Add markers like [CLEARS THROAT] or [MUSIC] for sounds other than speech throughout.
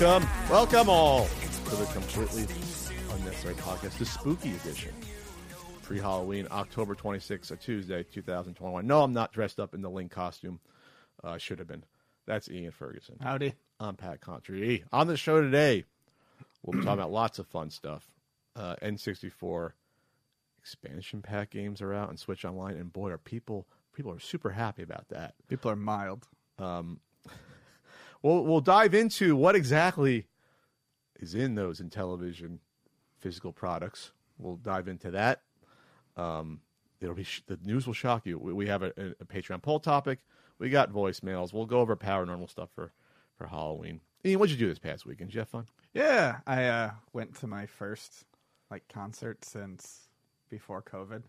Welcome, welcome all to the completely unnecessary podcast, the spooky edition. Pre Halloween, October 26th, a Tuesday, 2021. No, I'm not dressed up in the Link costume. Uh, I should have been. That's Ian Ferguson. Howdy. I'm Pat Contri. On the show today, we'll be talking about lots of fun stuff. Uh, N64 expansion pack games are out and Switch Online, and boy, are people people are super happy about that. People are mild. We'll we'll dive into what exactly is in those in television physical products. We'll dive into that. Um, it'll be sh- the news will shock you. We, we have a, a, Patreon poll topic. We got voicemails. We'll go over paranormal stuff for for Halloween. Ian, what'd you do this past weekend? Did you have fun? Yeah, I uh, went to my first like concert since before COVID.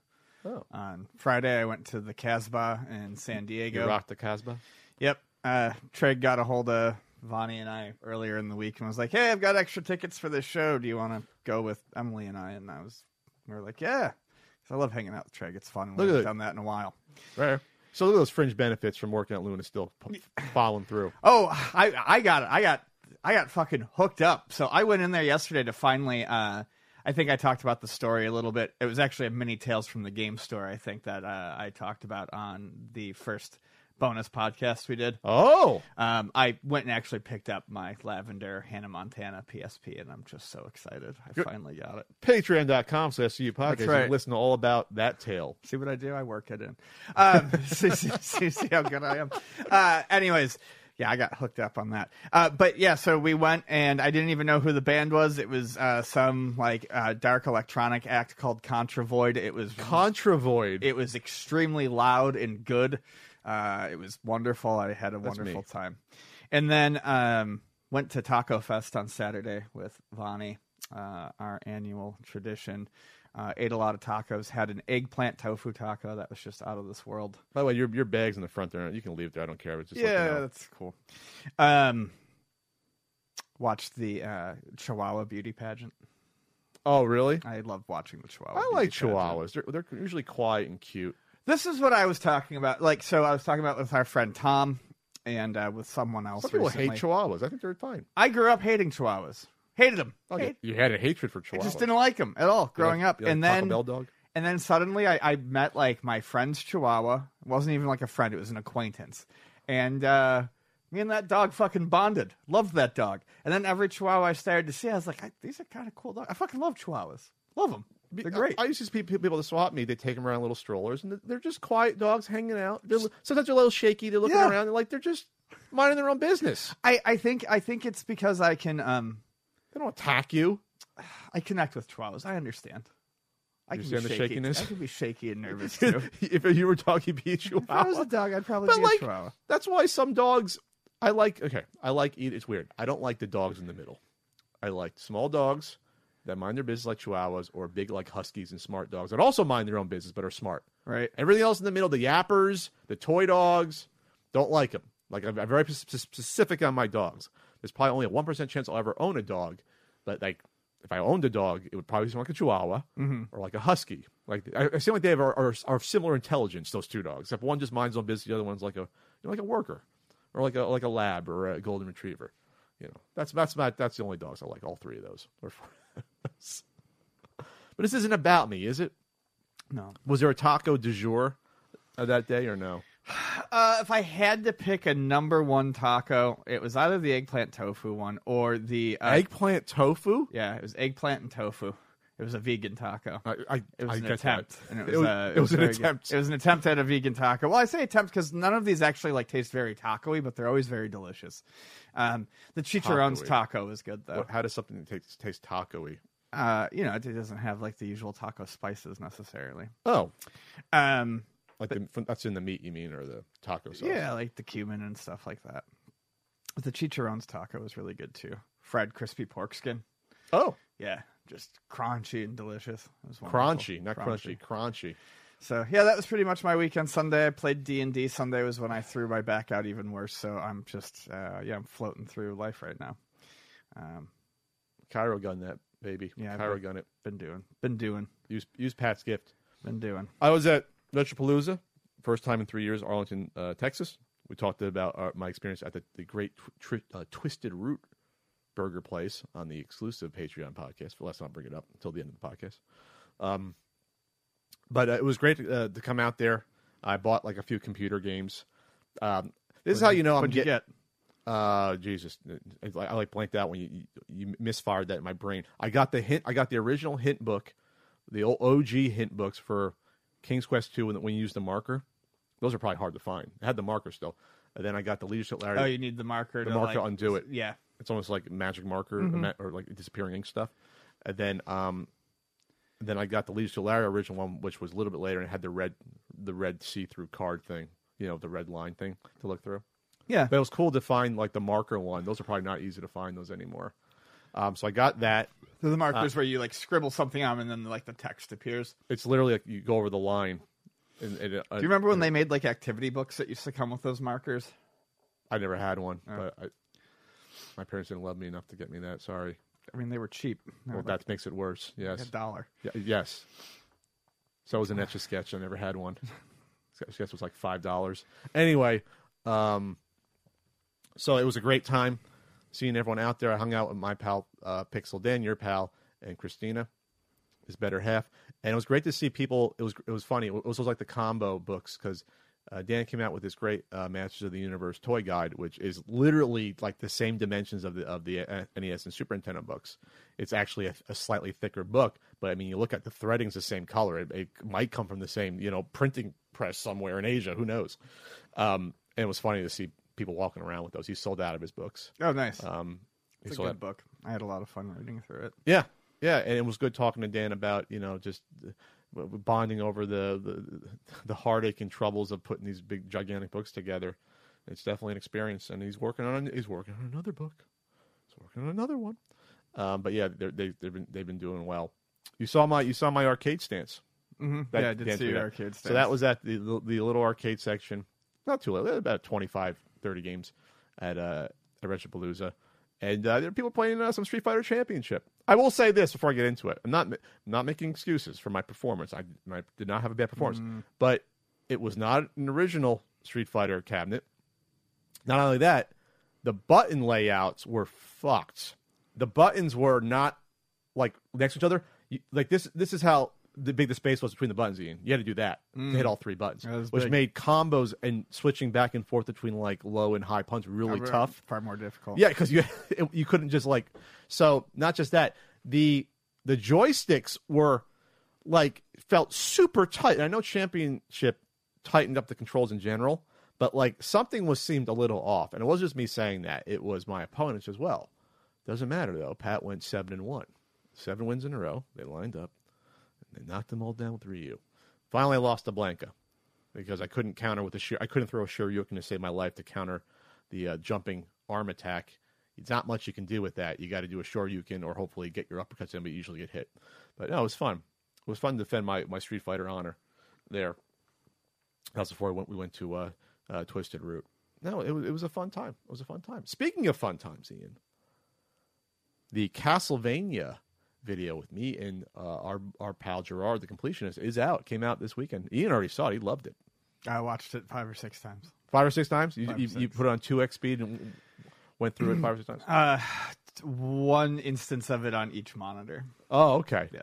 Oh, On Friday, I went to the Casbah in San Diego. you rocked the Casbah. Yep. Uh, Trey got a hold of Vonnie and I earlier in the week and was like, "Hey, I've got extra tickets for this show. Do you want to go with Emily and I?" And I was, we were like, "Yeah." 'Cause I love hanging out with Trey. It's fun. Look We've at it. done that in a while. Right. So look at those fringe benefits from working at Luna still p- [LAUGHS] following through. Oh, I I got it. I got I got fucking hooked up. So I went in there yesterday to finally. Uh, I think I talked about the story a little bit. It was actually a mini tales from the game store. I think that uh, I talked about on the first bonus podcast we did. Oh, Um, I went and actually picked up my Lavender Hannah Montana PSP, and I'm just so excited. I Good. finally got it. patreon.com slash CU podcast. That's You can right. listen to all about that tale. See what I do? I work it in. Um, [LAUGHS] see, see, see, see how good I am. Uh, anyways, yeah, I got hooked up on that. Uh, but yeah, so we went, and I didn't even know who the band was. It was uh, some like uh, dark electronic act called Contravoid. It was Contravoid. it was extremely loud and good. Uh, it was wonderful. I had a That's wonderful me. time. And then um, went to Taco Fest on Saturday with Vonnie, uh, our annual tradition. Uh, ate a lot of tacos. Had an eggplant tofu taco that was just out of this world. By the way, your your bag's in the front there. You can leave there. I don't care. It's just yeah, that's cool. Um, watched the uh, Chihuahua beauty pageant. Oh, really? I love watching the Chihuahua. I like. Chihuahuas. They're they're usually quiet and cute. This is what I was talking about. Like, so I was talking about with our friend Tom and uh, with someone else. Some people recently. hate Chihuahuas. I think they're fine. I grew up hating Chihuahuas. Hated them. Okay, you had a hatred for chihuahuas. I just didn't like them at all growing like- up. like and Taco then Bell dog. and then suddenly I, I met like my friend's Chihuahua. It wasn't even like a friend; it was an acquaintance. And uh, me and that dog fucking bonded. Loved that dog. And then every Chihuahua I started to see, I was like, I, these are kind of cool dogs. I fucking love Chihuahuas. Love them. They're great. I, I used to see pe- people that swap me. They take them around little strollers, and they're just quiet dogs hanging out. They're, sometimes they're a little shaky. They're looking Yeah. around. They're like they're just minding their own business. I, I think I think it's because I can um They don't attack you. [SIGHS] I connect with Chihuahuas. I understand. I You can be understand the shaky. shakiness? I can be shaky and nervous [LAUGHS] too. if you were talking be a if I was a dog, I'd probably But, be like, a Chihuahua. That's why some dogs I like. Okay, I like. eat- It's weird. I don't like the dogs in the middle. I like small dogs that mind their business like Chihuahuas, or big like Huskies and smart dogs that also mind their own business but are smart. Right. Everything else in the middle, the yappers, the toy dogs, don't like them. Like I'm, I'm very specific on my dogs. There's probably only a one percent chance I'll ever own a dog, but like if I owned a dog, it would probably sound like a Chihuahua mm-hmm. or like a Husky. Like I, I seem like they have are, are, are similar intelligence. Those two dogs, except one just minds own business, the other one's like a you know, like a worker or like a like a lab or a golden retriever. You know, that's that's my that's the only dogs I like. All three of those. Or four. But this isn't about me, is it? No. Was there a taco du jour uh, that day or no? [SIGHS] Uh, if I had to pick a number one taco, it was either the eggplant tofu one or the uh, Eggplant tofu? Yeah, it was eggplant and tofu. It was a vegan taco. I, I, It was I an attempt, that. and it It was, was- uh, it was an very good. attempt. It was an attempt at a vegan taco. Well, I say attempt because none of these actually like taste very taco-y, but they're always very delicious. Um, the chicharrone's Taco-y. taco is good though. What, how does something taste, taste taco-y? Uh, you know, it doesn't have like the usual taco spices necessarily. Oh, Um, like the, from, that's in the meat, you mean, or the taco sauce? yeah, like the cumin and stuff like that. But the chicharrone's taco is really good too. Fried crispy pork skin. Oh, Yeah, just crunchy and delicious. Was crunchy, not crunchy, crunchy. So yeah, that was pretty much my weekend. Sunday I played D and D. Sunday was when I threw my back out even worse. So I'm just uh, yeah, I'm floating through life right now. Um, Cairo gun that baby. Yeah, Cairo but- gun it. been doing, been doing, Use use Pat's gift. been doing. I was at Retropalooza, first time in three years, Arlington, uh, Texas. We talked about uh, my experience at the, the great uh, Twisted Root burger place on the exclusive Patreon podcast. But let's not bring it up until the end of the podcast. Um, but uh, it was great uh, to come out there. I bought like a few computer games. Um, this is how you know I'm What'd get- get? Uh, Jesus, I, I like blanked out when you, you you misfired that in my brain. I got the hint. I got the original hint book, the old OG hint books for King's Quest two. When, when you use the marker, those are probably hard to find. I had the marker still, and then I got the Leisure Suit Larry. Oh, you need the marker. the to, marker like, undo it. Yeah. It's almost like magic marker Mm-hmm. or or like disappearing ink stuff. And then um, then I got the Leisure Suit Larry original one, which was a little bit later, and it had the red the red see through card thing. You know, the red line thing to look through. Yeah. But it was cool to find like the marker one. Those are probably not easy to find those anymore. Um, so I got that. They're the Uh, markers where you like scribble something on and then like the text appears. It's literally like you go over the line. And, and, uh, Do you remember when they made like activity books that used to come with those markers? I never had one, Oh. but I, my parents didn't love me enough to get me that. Sorry. I mean, they were cheap. They Well, were that makes it worse. like Yes. a dollar. Y- yes. So it was an etch a sketch. I never had one. [LAUGHS] Sketch was like five dollars. Anyway, um, so it was a great time seeing everyone out there. I hung out with my pal uh, Pixel Dan, your pal, and Christina, his better half, and it was great to see people. It was it was funny. It was, like the combo books because. Uh, Dan came out with this great uh, Masters of the Universe toy guide, which is literally like the same dimensions of the of the uh, NES and Super Nintendo books. It's actually a, a slightly thicker book, but I mean, you look at the threading's the same color. It, it might come from the same, you know, printing press somewhere in Asia. Who knows? Um, and it was funny to see people walking around with those. He sold out of his books. Oh, nice. Um, it's a good out- book. I had a lot of fun reading through it. yeah, yeah, and it was good talking to Dan about you know just uh, bonding over the, the the heartache and troubles of putting these big gigantic books together. It's definitely an experience, and he's working on he's working on another book. He's working on another one. Um, but yeah, they're, they they've been they've been doing well. You saw my you saw my arcade stance. Mm-hmm. That- yeah, I did see your that. arcade So that was at the the little arcade section. Not too late, about 25, 30 games at uh at Retropalooza. And uh, there are people playing uh, some Street Fighter Championship. I will say this before I get into it: I'm not I'm not making excuses for my performance. I, I did not have a bad performance, but it was not an original Street Fighter cabinet. Not only that, the button layouts were fucked. The buttons were not like next to each other. You, like this, this is how the big the space was between the buttons. Ian, you had to do that to hit mm. all three buttons, which big. made combos and switching back and forth between like low and high punch really tough. Far more difficult. Yeah, because you [LAUGHS] you couldn't just like so. Not just that, the the joysticks were like felt super tight. And I know Championship tightened up the controls in general, but like something was seemed a little off. And it wasn't just me saying that; it was my opponents as well. Doesn't matter though. Pat went seven and one, seven wins in a row. They lined up, they knocked them all down with Ryu. Finally, I lost to Blanka because I couldn't counter with a sheer. I couldn't throw a Shoryuken to save my life to counter the uh, jumping arm attack. It's not much you can do with that. You got to do a Shoryuken or hopefully get your uppercuts in, but you usually get hit. But no, it was fun. It was fun to defend my, my Street Fighter honor there. That was before we went, we went to uh, uh, Twisted Root. No, it was, it was a fun time. It was a fun time. Speaking of fun times, Ian, the Castlevania video with me and uh, our our pal Jirard, the completionist, is out. Came out this weekend. Ian already saw it. He loved it. I watched it five or six times. Five or six times. You, you, you put it on two x speed and went through it five or six times. Uh, one instance of it on each monitor. Oh, okay. Yeah.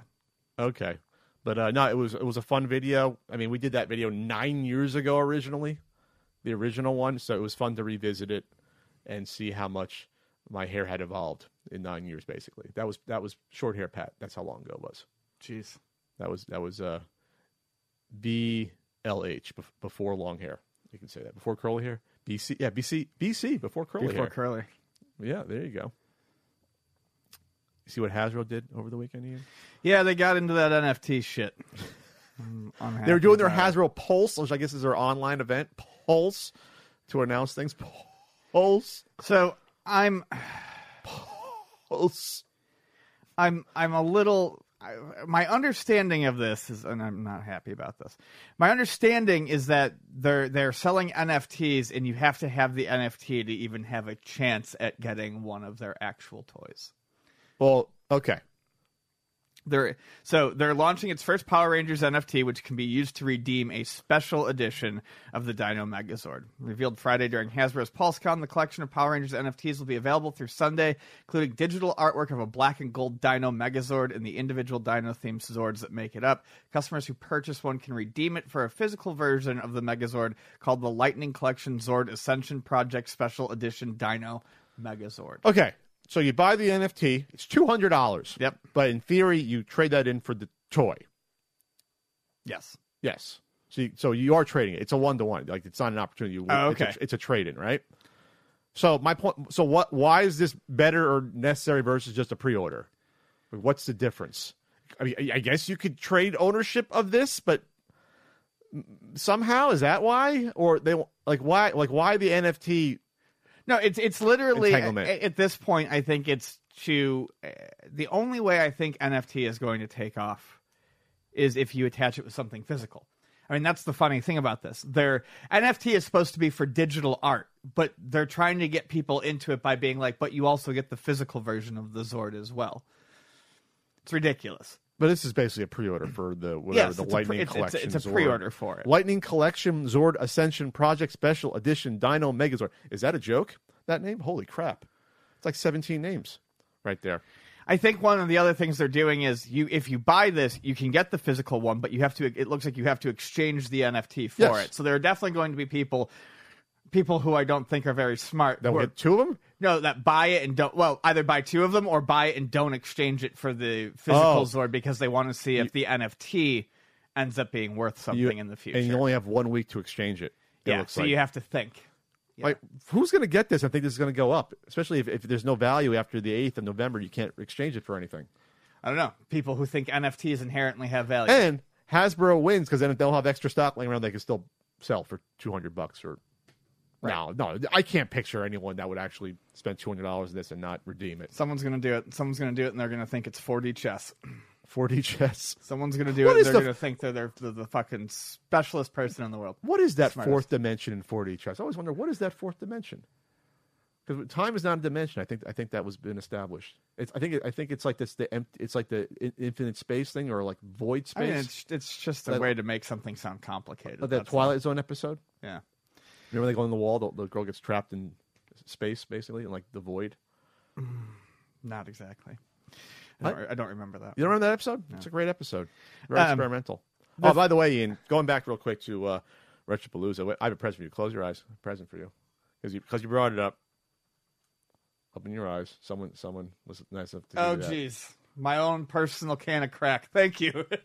Okay. But uh, no, it was it was a fun video. I mean, we did that video nine years ago originally, the original one. So it was fun to revisit it and see how much my hair had evolved in nine years. Basically, that was that was short hair, Pat. That's how long ago it was. Jeez. That was that was uh, BLH before long hair. You can say that before curly hair. BC, yeah, BC, BC before curly Before hair. curly. yeah, there you go. You see what Hasbro did over the weekend, Ian? Yeah, they got into that NFT shit. [LAUGHS] They were doing their. Hasbro Pulse, which I guess is their online event, Pulse, to announce things. Pulse, So I'm [SIGHS] Pulse. I'm I'm a little I, my understanding of this is and I'm not happy about this. My understanding is that they're they're selling NFTs and you have to have the NFT to even have a chance at getting one of their actual toys. Well, okay. They're so they're launching its first Power Rangers NFT, which can be used to redeem a special edition of the Dino Megazord. Revealed Friday during Hasbro's PulseCon, the collection of Power Rangers NFTs will be available through Sunday, including digital artwork of a black and gold Dino Megazord and the individual Dino themed Zords that make it up. Customers who purchase one can redeem it for a physical version of the Megazord called the Lightning Collection Zord Ascension Project Special Edition Dino Megazord. Okay, so you buy the NFT. It's two hundred dollars. Yep. But in theory, you trade that in for the toy. Yes. Yes. So you, so you are trading it. It's a one to one. Like it's not an opportunity. Oh, it's a- okay. It's a, trade in, right? So my point. So what? Why is this better or necessary versus just a pre-order? Like, What's the difference? I mean, I I guess you could trade ownership of this, but somehow is that why? Or they like why? Like why the NFT? No, it's it's literally at, at this point. I think it's to uh, the only way I think NFT is going to take off is if you attach it with something physical. I mean, that's the funny thing about this. Their NFT is supposed to be for digital art, but they're trying to get people into it by being like, "But you also get the physical version of the Zord as well." It's ridiculous. But this is basically a pre-order for the whatever Yes, the a pre- Lightning it's- it's- Collection. it's a pre-order for it. Lightning Collection Zord Ascension Project Special Edition Dino Megazord. Is that a joke? That name? Holy crap! It's like seventeen names right there. I think one of the other things they're doing is you if you buy this, you can get the physical one, but you have to it looks like you have to exchange the NFT for Yes. it. So there are definitely going to be people people who I don't think are very smart That we get two of them. No that buy it and don't well either buy two of them or buy it and don't exchange it for the physical Oh. Zord because they want to see if the NFT ends up being worth something You- in the future. and you only have one week to exchange it. it yeah, so like. you have to think. Like, who's going to get this? I think this is going to go up, especially if, if there's no value after the eighth of November. You can't exchange it for anything. I don't know. People who think NFTs inherently have value. And Hasbro wins because then they'll have extra stock laying around. They can still sell for two hundred bucks or. No, no, I can't picture anyone that would actually spend two hundred dollars on this and not redeem it. Someone's going to do it. Someone's going to do it, and they're going to think it's 4D chess. [LAUGHS] 4D chess. Someone's gonna do What it. They're the- gonna think they're, they're the, the fucking specialist person in the world. What is that Smartest. fourth dimension in 4D chess? I always wonder what is that fourth dimension. Because time is not a dimension. I think I think that was been established. It's, I think I think it's like this the empty, it's like the infinite space thing or like void I mean, space. it's it's just a That- way to make something sound complicated. Like that all. Twilight Zone episode. Yeah. Remember they go in the wall. The, the girl gets trapped in space, basically, in like the void. Not exactly. I don't, I don't remember that. You don't remember that episode? It's a great episode. Very Um, experimental. Oh, by the way, Ian, going back real quick to uh, Retropalooza, I have a present for you. Close your eyes. A present for you because you because you brought it up. Open your eyes. Someone someone was nice enough to. Oh, give you that. jeez. My own personal can of crack. Thank you. [LAUGHS]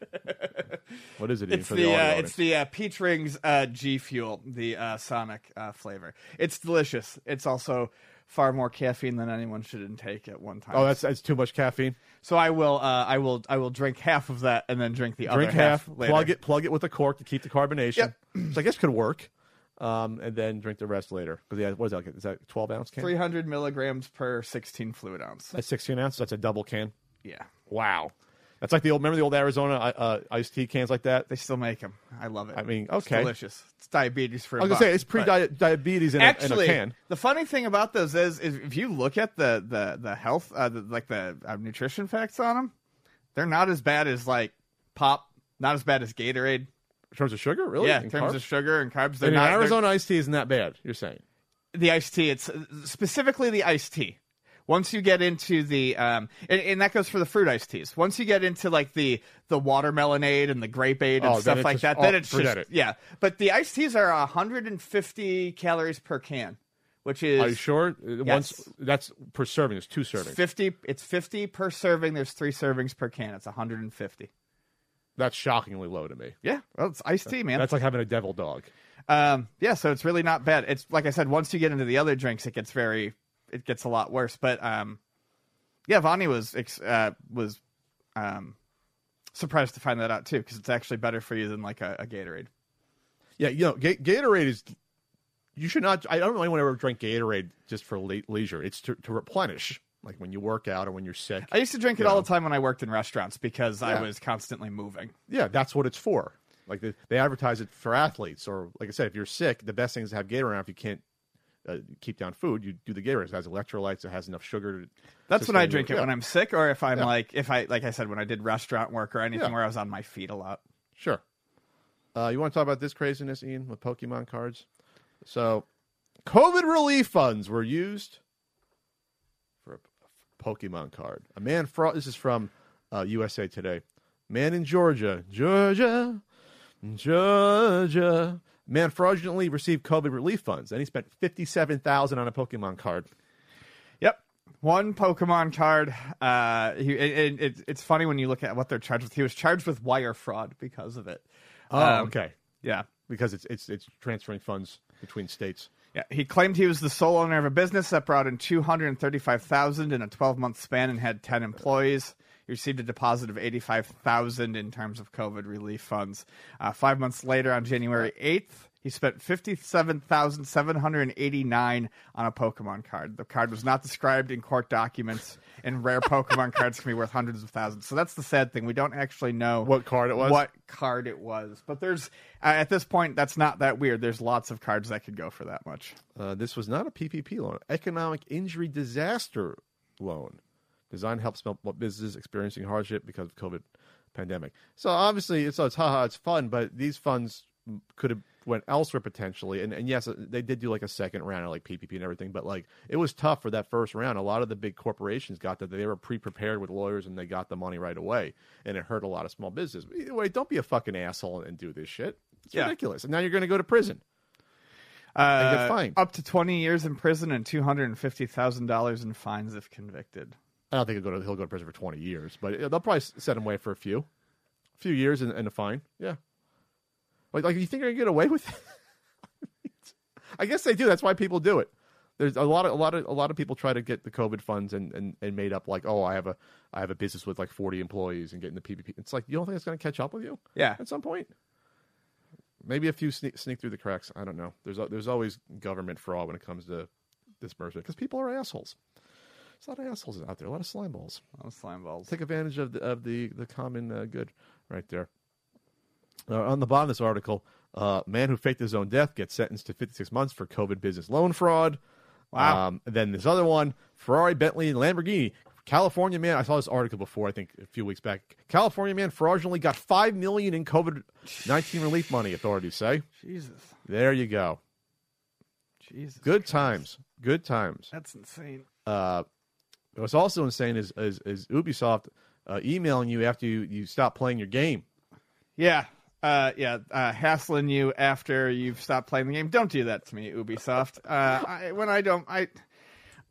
What is it? It's for the, the, uh, it's the uh, Peach Rings uh, G Fuel, the uh, Sonic uh, flavor. It's delicious. It's also far more caffeine than anyone should intake at one time. Oh, that's that's too much caffeine. so I will uh, I will I will drink half of that and then drink the Drink other half, later. plug it, plug it with a cork to keep the carbonation. Yep. [CLEARS THROAT] Which I guess could work. Um, and then drink the rest later. Because yeah, what is that? Is that twelve ounce can? 300 milligrams per 16 fluid ounce. That's sixteen ounce. That's a double can. Yeah, Wow. That's like the old. Remember the old Arizona uh, uh, iced tea cans like that. they still make them. I love it. I mean, It's okay. delicious. It's diabetes for. I was gonna say it's pre-diabetes in, a- in Actually, a can. the funny thing about those is, is if you look at the the the health, uh, the, like the uh, nutrition facts on them, they're not as bad as like pop, not as bad as Gatorade. In terms of sugar, really? yeah, in In terms carbs? of sugar and carbs, they're And not. an they're- Arizona iced tea isn't that bad. You're saying? the iced tea. It's specifically the iced tea. Once you get into the um, and, and that goes for the fruit iced teas. Once you get into like the the watermelonade and the grapeade and Oh, stuff like just- that, oh, then it's just it. yeah. But the iced teas are 150 calories per can, which is Are you sure? Uh, Once Yes. that's per serving. It's two servings. 50 it's 50 per serving there's three servings per can it's 150 That's shockingly low to me. yeah well it's iced tea man That's like having a devil dog. um yeah so it's really not bad it's like i said once you get into the other drinks it gets very it gets a lot worse but um yeah Vani was uh was um surprised to find that out too because it's actually better for you than like a, a gatorade Yeah, you know, Ga- Gatorade is. You should not. I don't know anyone ever drink Gatorade just for le- leisure. It's to, to replenish, like when you work out or when you're sick. i used to drink it Yeah. all the time when i worked in restaurants because i was constantly moving Yeah, that's what it's for. Like they, they advertise it for athletes, or like I said, if you're sick, the best thing is to have Gatorade if you can't uh, keep down food, you do the Gatorade. It has electrolytes. It has enough sugar. That's when I drink you. it Yeah. when I'm sick, or if I'm Yeah. like, if I like I said when I did restaurant work or anything Yeah. where I was on my feet a lot. Sure. Uh, you want to talk about this craziness, Ian, with Pokemon cards? So, COVID relief funds were used for a Pokemon card. A man fraud. This is from uh, USA Today. Man in Georgia, Georgia, Georgia. Man fraudulently received COVID relief funds, and he spent fifty-seven thousand on a Pokemon card. Yep. One Pokemon card. Uh, he, it, it, it's funny when you look at what they're charged with. He was charged with wire fraud because of it. Um, Oh, okay. Yeah. Because it's it's it's transferring funds between states. Yeah, he claimed he was the sole owner of a business that brought in two hundred and thirty-five thousand in a twelve-month span and had ten employees. He received a deposit of eighty-five thousand in terms of COVID relief funds. Uh, five months later, on January eighth, he spent fifty-seven thousand seven hundred eighty-nine on a Pokemon card. The card was not described in court documents, and rare Pokemon [LAUGHS] cards can be worth hundreds of thousands. So that's the sad thing. We don't actually know What card it was? what card it was. But there's uh, at this point that's not that weird. There's lots of cards that could go for that much. Uh, this was not a PPP loan, economic injury disaster loan, designed helps help small businesses experiencing hardship because of COVID pandemic. So obviously, it's it's haha, it's fun, but these funds could have went elsewhere potentially. And and yes, they did do like a second round of like PPP and everything, but like it was tough for that first round. A lot of the big corporations got that they were pre prepared with lawyers and they got the money right away, and it hurt a lot of small business. Either way, don't be a fucking asshole and do this shit. It's Yeah. ridiculous. And now you're going to go to prison. Uh, get fined. Up to 20 years in prison and $250,000 in fines if convicted. I don't think he'll go to he'll go to prison for twenty years, but they'll probably set him away for a few, a few years and, and a fine. Yeah, like like you think you're gonna get away with? it? [LAUGHS] I guess they do. That's why people do it. There's a lot of a lot of a lot of people try to get the COVID funds and, and, and made up like, oh, I have a I have a business with like 40 employees and getting the PPP. It's like you don't think it's gonna catch up with you Yeah. at some point. Maybe a few sneak, sneak through the cracks. I don't know. There's there's always government fraud when it comes to disbursement because people are assholes. There's a lot of assholes out there. A lot of slime balls Oh, slime balls. take advantage of the of the the common uh, good right there. Uh, on the bottom of this article, uh, man who faked his own death gets sentenced to 56 months for COVID business loan fraud. Wow. Um, and then this other one, Ferrari, Bentley, and Lamborghini. California man, I saw this article before. I think a few weeks back. California man fraudulently got five million in COVID 19 relief money. Authorities say. Jesus. There you go. Jesus. Good times. Good times. That's insane. uh, what's also insane is is, is Ubisoft uh, emailing you after you, you stop playing your game. Yeah. Uh, yeah, uh, hassling you after you've stopped playing the game. Don't do that to me, Ubisoft. Uh, I, when I don't, I,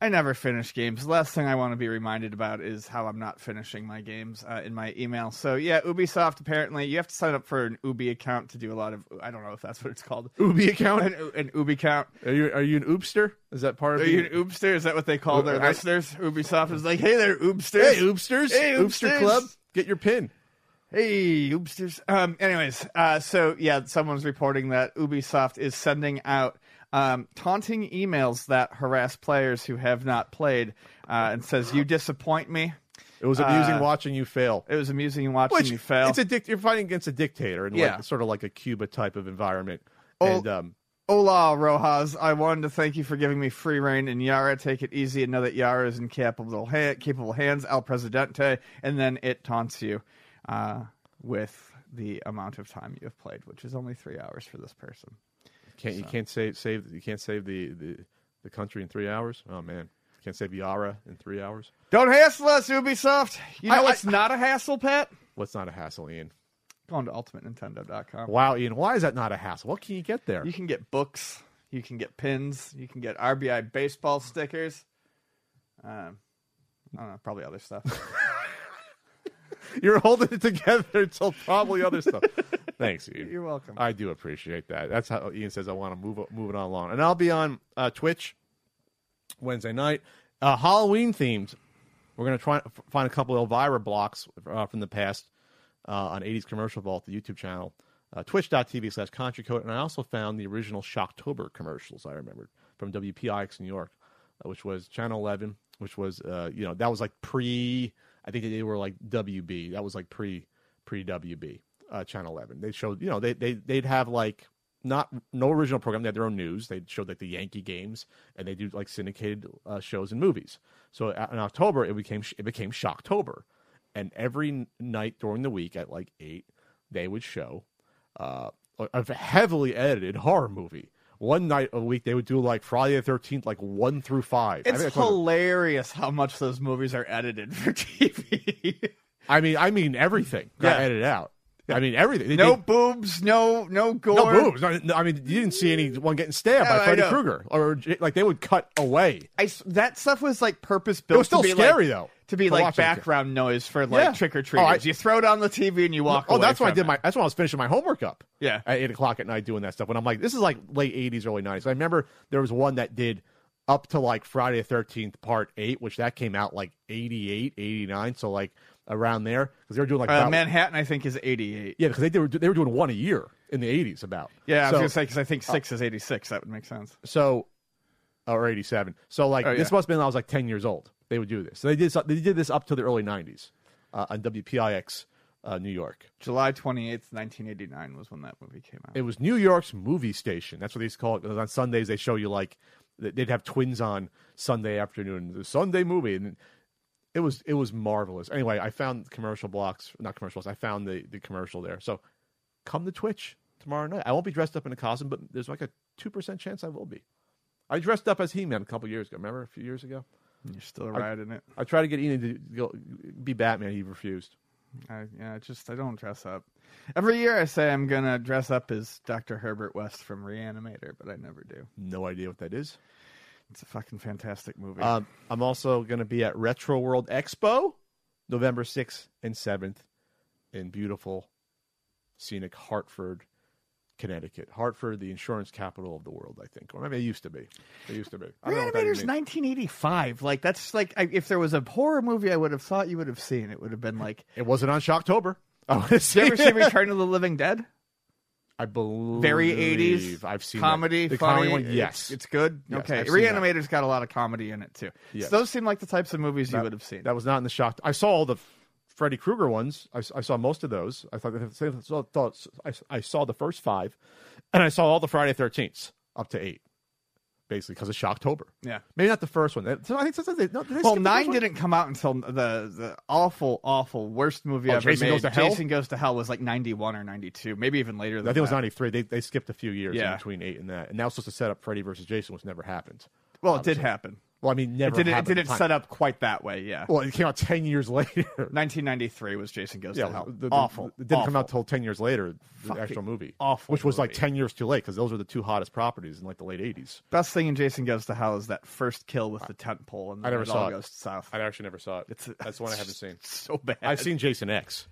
I never finish games. The last thing I want to be reminded about is how I'm not finishing my games uh, in my email. So yeah, Ubisoft. Apparently, you have to sign up for an Ubi account to do a lot of. I don't know if that's what it's called. Ubi account? An, an Ubi account. Are you are you an oopster? Is that part of Are the- you an Oopster? Is that what they call their I- listeners? Ubisoft is like, hey there, Oopsters. Hey, oopsters! Hey, Oopster! Club, get your pin. Hey, oopsters. Um, anyways, uh, so yeah, someone's reporting that Ubisoft is sending out um, taunting emails that harass players who have not played uh, and says, "You disappoint me." It was amusing Uh, watching you fail. It was amusing watching Which you fail. it's a dic- you're fighting against a dictator in Yeah. like sort of like a Cuba type of environment. Oh. And um, Hola, Rojas. I wanted to thank you for giving me free reign in Yara. Take it easy and know that Yara is in capable, ha- capable hands. El Presidente. And then it taunts you uh, with the amount of time you have played, which is only three hours for this person. Can't you can't save save you can't save the, the the country in three hours. Oh man, can't save Yara in three hours. Don't hassle us, Ubisoft. You know I- it's not a hassle, Pat? What's not a hassle, Ian? Go on to ultimatenintendo.com. Wow, Ian, why is that not a hassle? What can you get there? You can get books. You can get pins. You can get RBI baseball stickers. Um, I don't know, probably other stuff. [LAUGHS] You're holding it together until probably other stuff. [LAUGHS] Thanks, Ian. You're welcome. I do appreciate that. That's how Ian says I want to move move it on along, and I'll be on uh, Twitch Wednesday night. Uh, Halloween themed. We're gonna try find a couple of Elvira blocks uh, from the past uh, on 80s Commercial Vault, the YouTube channel, uh, twitch.tv slash country code, and I also found the original Shocktober commercials I remembered from WPIX New York, uh, which was Channel 11, which was uh, you know that was like pre. I think they were like WB. That was like pre pre WB uh, Channel 11. They showed you know they they they'd have like not no original program. They had their own news. They showed like the Yankee games, and they do like syndicated uh, shows and movies. So uh, in October, it became it became Shocktober, and every night during the week at like eight, they would show uh, a heavily edited horror movie. One night a week, they would do like Friday the Thirteenth, like one through five. It's I you- hilarious how much those movies are edited for TV. I mean, I mean everything got Yeah. edited out. I mean everything. They- no they- boobs, no no gore. no boobs. No, no, I mean, you didn't see anyone getting stabbed Yeah, by Freddy. Krueger, or like they would cut away. I that stuff was like purpose built. It was still to be scary, like, though, To be like watch it. background noise for like Yeah. trick or Oh, treaters. you throw it on the TV and you walk. Oh, that's when I did it. my. That's when I was finishing my homework up. Yeah. at eight o'clock at night doing that stuff. When I'm like, this is like late '80s, early '90s. I remember there was one that did up to like Friday the Thirteenth Part Eight, which that came out like '88, '89, so like around there because they were doing like Uh, about- Manhattan, I think, is eighty-eight. yeah, because they were they were doing one a year in the '80s about Yeah, I was gonna say because I think six is eighty-six. That would make sense. So, or 87. So, like, Oh, this must have been when I was like 10 years old. They would do this. So, they did, they did this up to the early 90s uh, on WPIX uh, New York. July twenty-eighth, nineteen eighty-nine was when that movie came out. It was New York's movie station. That's what they used to call it. 'Cause on Sundays, they show you, like, they- they'd have twins on Sunday afternoon, the Sunday movie. And it was it was marvelous. Anyway, I found commercial blocks, not commercials. I found the, the commercial there. So, come to Twitch tomorrow night. I won't be dressed up in a costume, but there's like a 2% chance I will be. I dressed up as He Man a couple years ago. Remember a few years ago? You're still riding it. I tried to get Ian to go, be Batman. He refused. I, yeah, just I don't dress up. Every year I say I'm gonna dress up as Dr. Herbert West from Reanimator, but I never do. No idea what that is. It's a fucking fantastic movie. Um, I'm also going to be at Retro World Expo, November 6th and 7th, in beautiful, scenic Hartford, Connecticut. Hartford, the insurance capital of the world, I think, or maybe it used to be. It used to be. I don't know what that Reanimator's 1985. Like that's like I, if there was a horror movie I would have thought you would have seen, it would have been like. It wasn't on Shocktober. Oh, [LAUGHS] Did you ever see. Return of the Living Dead? I believe Very 80s. I've seen comedy, that. the funny. comedy one. Yes, it's, good. Yes, okay, I've. Reanimator's got a lot of comedy in it too. Yes. So those seem like the types of movies you would have seen. That was not in the shock. I saw all the Freddy Krueger ones. I, I saw most of those. I thought, I saw, thought I, I saw the first five, and I saw all the Friday Thirteenth up to eight, basically because of Shocktober. yeah. Maybe not the first one. So I think sometimes they, no, did Well, nine didn't come out until the the awful, awful worst movie Oh, ever Jason made. Goes to Hell? Jason Goes to Hell was like ninety one or ninety two, maybe even later. Than I think it was ninety three. They they skipped a few years Yeah. in between eight and that, and that was supposed to set up Freddy versus Jason, which never happened. Well, it did happen. Well, I mean, never It didn't. It didn't set up quite that way. Yeah. Well, it came out ten years [LAUGHS] later. 1993 was Jason Goes Yeah, to Hell. the- the- awful. It didn't come out awful. till ten years later. The Fucking actual movie, awful which was like ten years too late because those were the two hottest properties in like the late eighties. Best thing in Jason Goes to Hell is that first kill with the tent pole, and I never it saw it. goes south. I actually never saw it. It's That's the one I haven't seen. [LAUGHS] so bad. I've seen Jason X.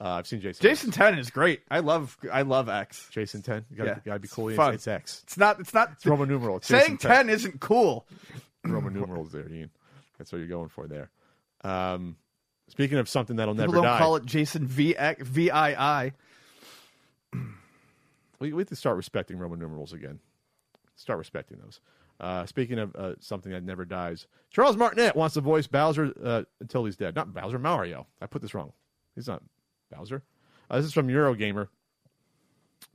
Uh, I've seen Jason. Jason 10 is great. I love. I love X. Jason Ten. You gotta, Yeah. you gotta be cool. It's It's, X. It's not. It's not. It's Roman numeral. It's saying Jason 10 isn't cool. Roman [CLEARS THROAT] numerals there, Ian. That's what you're going for there. Um, speaking of something that'll People never don't die, call it Jason V V I I. [CLEARS THROAT] we, we have to start respecting Roman numerals again. Start respecting those. Uh, speaking of uh, something that never dies, Charles Martinet wants to voice Bowser uh, until he's dead. Not Bowser, Mario. I put this wrong. He's not Bowser. Uh, this is from Eurogamer.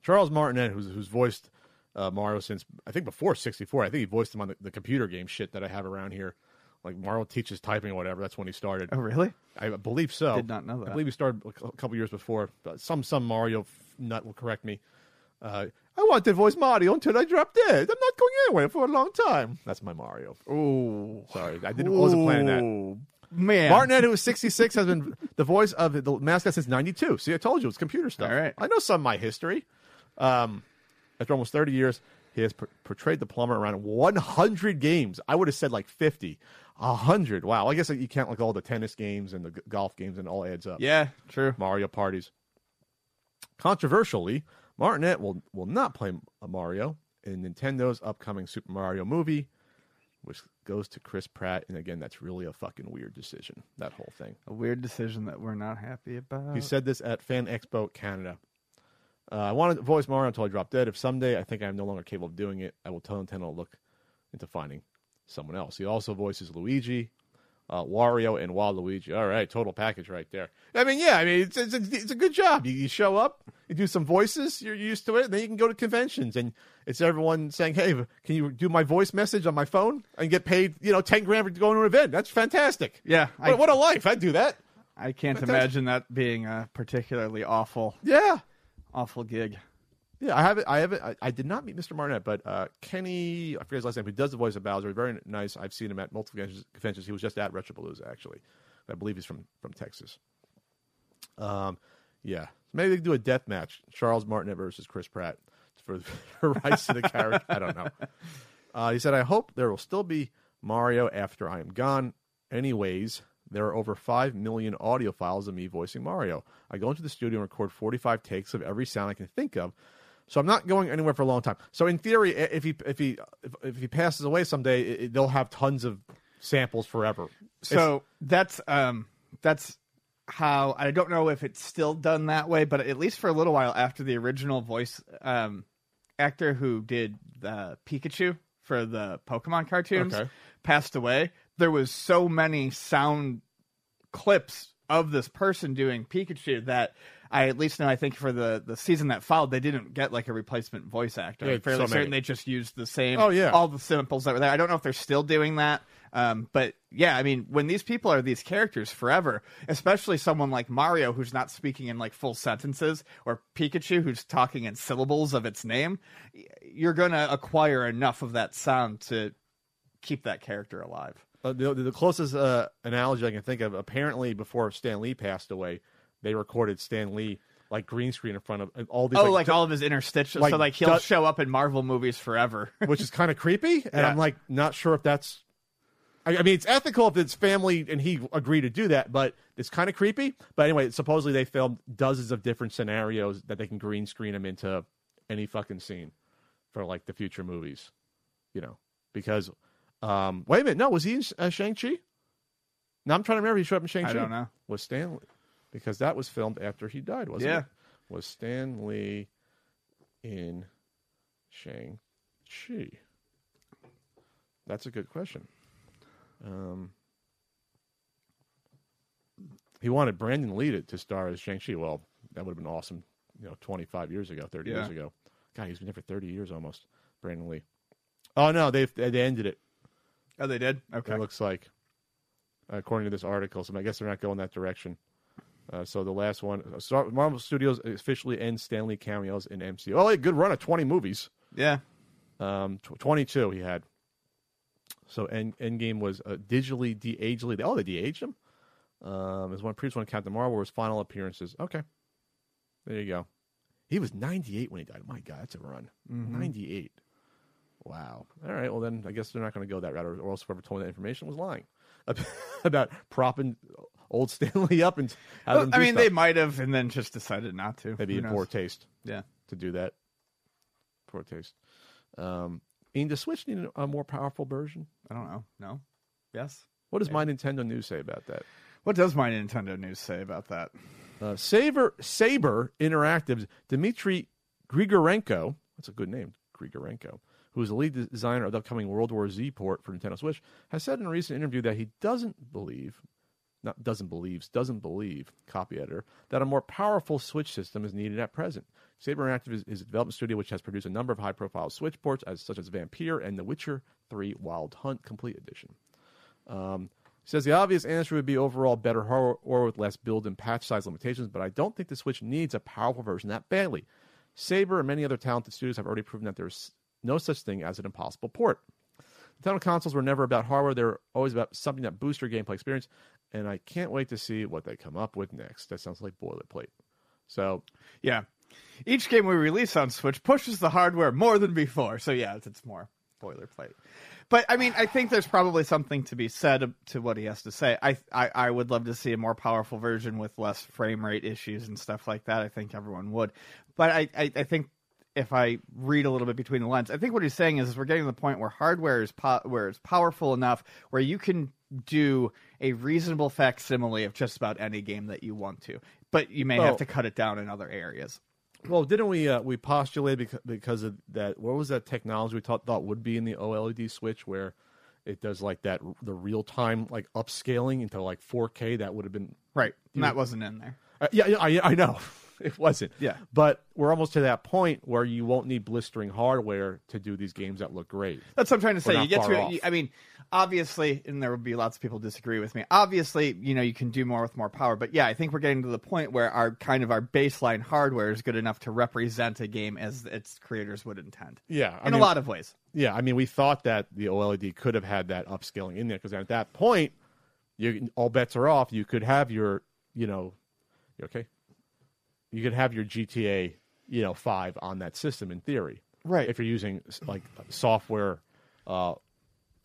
Charles Martinet, who's who's voiced uh, Mario since I think before '64. I think he voiced him on the, the computer game shit that I have around here. Like Mario teaches typing or whatever. That's when he started. Oh, really? I believe so. Did not know that. I believe he started a couple years before. But some some Mario f- nut will correct me. Uh, I wanted to voice Mario until I dropped dead. I'm not going anywhere for a long time. That's my Mario. Oh, Sorry, I didn't wasn't planning that. Man, Martinet, who is 66, has been [LAUGHS] the voice of the mascot since 92. See, I told you it's computer stuff. All right. I know some of my history. Um, after almost 30 years, he has portrayed the plumber around 100 games. I would have said like 50. 100. Wow. I guess like, you count like all the tennis games and the golf games and it all adds up. Yeah, true. Mario parties. Controversially, Martinet will, will not play Mario in Nintendo's upcoming Super Mario movie, which goes to Chris Pratt. And again, that's really a fucking weird decision, that whole thing. A weird decision that we're not happy about. He said this at Fan Expo Canada. Uh, I want to voice Mario until I drop dead. If someday I think I'm no longer capable of doing it, I will tell Nintendo to look into finding someone else. He also voices Luigi, uh, Wario, and Waluigi. All right, total package right there. I mean, yeah, I mean, it's, it's, a, it's a good job. You, you show up, you do some voices, you're used to it. And then you can go to conventions, and it's everyone saying, "Hey, can you do my voice message on my phone and get paid, you know, ten grand for going to an event? That's fantastic. Yeah, I, What, what a life! I'd do that. I can't Fantastic. imagine that being a particularly awful, Yeah, awful gig. yeah. I haven't. I haven't. I, I did not meet Mr. Marnett, but uh, Kenny, I forget his last name, who does the voice of Bowser. Very nice. I've seen him at multiple conventions-. He was just at Retropalooza, actually. I believe he's from from Texas. Um, yeah. Maybe they could do a death match: Charles Martinet versus Chris Pratt for [LAUGHS] for rights to the character. I don't know. Uh, he said, "I hope there will still be Mario after I am gone. Anyways, there are over five million audio files of me voicing Mario. I go into the studio and record forty-five takes of every sound I can think of." So I'm not going anywhere for a long time. So in theory, if he if he if, if he passes away someday, it, they'll have tons of samples forever. So that's um that's how I don't know if it's still done that way, but at least for a little while after the original voice um actor who did the Pikachu for the Pokemon cartoons Okay. passed away, there was so many sound clips of this person doing Pikachu that I at least know I think for the the season that followed they didn't get like a replacement voice actor. Yeah, I'm fairly so certain they just used the same Oh, yeah. all the samples that were there. I don't know if they're still doing that. Um, but yeah, I mean, when these people are these characters forever, especially someone like Mario who's not speaking in like full sentences, or Pikachu who's talking in syllables of its name, you're gonna acquire enough of that sound to keep that character alive. Uh, the, the closest uh, analogy I can think of, apparently before Stan Lee passed away, they recorded Stan Lee like green screen in front of and all these. Oh, like, all of his interstitials. like so like he'll du- show up in Marvel movies forever. [LAUGHS] which is kind of creepy. And Yeah. I'm like, not sure if that's. I, I mean, it's ethical if it's family and he agreed to do that, but it's kind of creepy. But anyway, supposedly they filmed dozens of different scenarios that they can green screen him into any fucking scene for like the future movies, you know, because. Um, wait a minute, no, was he in uh, Shang Chi? No, I'm trying to remember. He showed up in Shang Chi. I don't know. Was Stan Lee because that was filmed after he died, wasn't Yeah. it? Was Stan Lee in Shang Chi? That's a good question. Um, he wanted Brandon Lee to, to star as Shang Chi. Well, that would have been awesome, you know, 25 years ago, 30 years ago. God, he's been there for 30 years almost. Brandon Lee. Oh no, they they ended it. Oh, they did. Okay. It looks like, according to this article. So I guess they're not going that direction. Uh, so the last one, uh, Star- Marvel Studios officially ends Stan Lee cameos in MCU. Oh, a good run of 20 movies. Yeah. Um, tw- 22 he had. So End Endgame was uh, digitally de-aged. Oh, they de-aged him. Um, as one previous one, Captain Marvel was final appearances. Okay, there you go. He was 98 when he died. My God, that's a run. 98. Wow. All right. Well, then I guess they're not going to go that route, or, or else whoever told me that information was lying [LAUGHS] about propping old [LAUGHS] Stan Lee up and having him I mean, stuff. they might have, and then just decided not to. maybe Who in knows? poor taste Yeah. to do that. Poor taste. Um, Ian, does Switch need a more powerful version? I don't know. No. Yes. What does my Nintendo News say about that? What does my Nintendo News say about that? Uh, Saber Saber Interactive's Dmitry Grigorenko, that's a good name, Grigorenko, who is the lead designer of the upcoming World War Z port for Nintendo Switch, has said in a recent interview that he doesn't believe, not doesn't believes, doesn't believe, copy editor, that a more powerful Switch system is needed at present. Saber Interactive is, is a development studio which has produced a number of high-profile Switch ports, as such as Vampyr and The Witcher 3 Wild Hunt Complete Edition. Um, he says the obvious answer would be overall better hardware or with less build and patch size limitations, but I don't think the Switch needs a powerful version that badly. Saber and many other talented studios have already proven that there's no such thing as an impossible port. The Nintendo consoles were never about hardware; they were always about something that boosts your gameplay experience, and I can't wait to see what they come up with next. That sounds like boilerplate. So, Yeah. Each game we release on Switch pushes the hardware more than before. So yeah, it's, it's more boilerplate. But I mean, I think there's probably something to be said to what he has to say. I, I I would love to see a more powerful version with less frame rate issues and stuff like that. I think everyone would. But I, I, I think if I read a little bit between the lines, I think what he's saying is, is we're getting to the point where hardware is po- where it's powerful enough where you can do a reasonable facsimile of just about any game that you want to, but you may have to cut it down in other areas. well, didn't we uh, we postulate because, because of that? What was that technology we thought thought would be in the OLED Switch where it does like that the real time like upscaling into like 4K? That would have been Right. And that wasn't in there. Uh, yeah, yeah, I, I know. [LAUGHS] it wasn't. Yeah. But we're almost to that point where you won't need blistering hardware to do these games that look great. That's what I'm trying to say. You get to. I mean, obviously, and there will be lots of people disagree with me. Obviously, you know, you can do more with more power. But yeah, I think we're getting to the point where our kind of our baseline hardware is good enough to represent a game as its creators would intend. Yeah. I in mean, a lot of ways. Yeah, I mean, we thought that the OLED could have had that upscaling in there because at that point, you all bets are off. You could have your, you know, you okay? You could have your GTA, you know, five on that system in theory, Right. If you're using like software uh,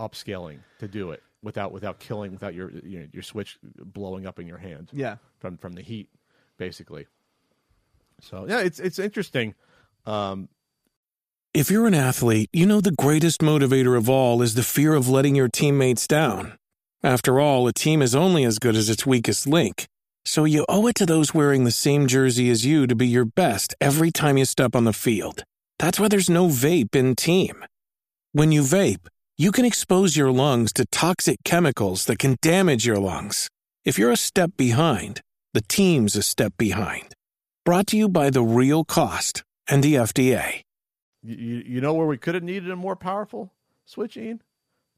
upscaling to do it without without killing without your you know, your switch blowing up in your hand Yeah. from from the heat, basically. So yeah, it's it's interesting. Um, If you're an athlete, you know the greatest motivator of all is the fear of letting your teammates down. After all, a team is only as good as its weakest link. So you owe it to those wearing the same jersey as you to be your best every time you step on the field. That's why there's no vape in team. When you vape, you can expose your lungs to toxic chemicals that can damage your lungs. If you're a step behind, the team's a step behind. Brought to you by The Real Cost and the FDA. You, you you know where we could have needed a more powerful switching?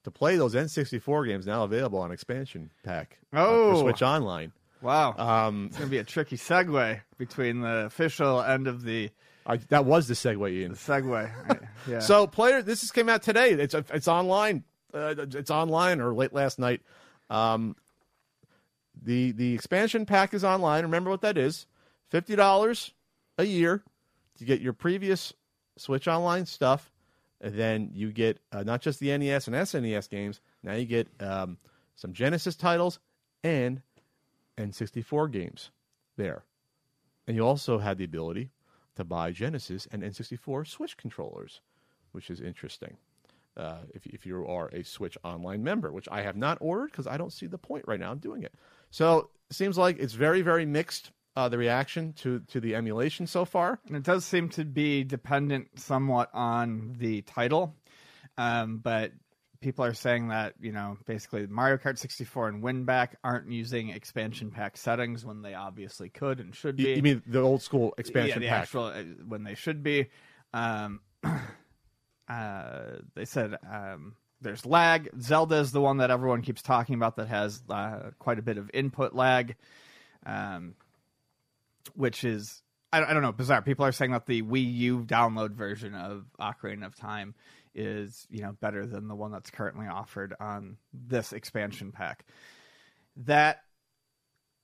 To play those N64 games now available on expansion pack uh, Oh. for Switch Online. Wow. Um, it's gonna be a tricky segue between the official end of the, I, that was the segue, Ian. the segue. Yeah. [LAUGHS] So, player, this is came out today. It's it's online. Uh, it's online or late last night. Um, the the expansion pack is online. Remember what that is? Fifty dollars a year to get your previous Switch Online stuff, and then you get uh, not just the NES and SNES games. Now you get um, some Genesis titles and N64 games there, and you also had the ability to buy Genesis and N64 Switch controllers, which is interesting. Uh, if, if you are a Switch Online member, which I have not ordered because I don't see the point right now in doing it. So it seems like it's very, very mixed, uh, the reaction to, to the emulation so far. And it does seem to be dependent somewhat on the title. Um, but people are saying that, you know, basically Mario Kart 64 and WinBack aren't using expansion pack settings when they obviously could and should be. you mean the old school expansion yeah, the pack? actual uh, when they should be. Um, [CLEARS THROAT] uh, they said um, there's lag. Zelda is the one that everyone keeps talking about that has uh, quite a bit of input lag, um, which is I, I don't know bizarre. People are saying that the Wii U download version of Ocarina of Time is you know better than the one that's currently offered on this expansion pack. That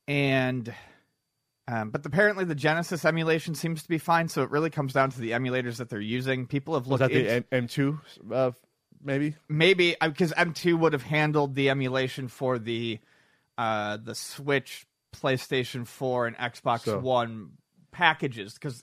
and um, but apparently the Genesis emulation seems to be fine. So it really comes down to the emulators that they're using. People have looked into the M- M2, uh, maybe? maybe because M2 would have handled the emulation for the uh, the Switch, PlayStation 4, and Xbox So- One packages because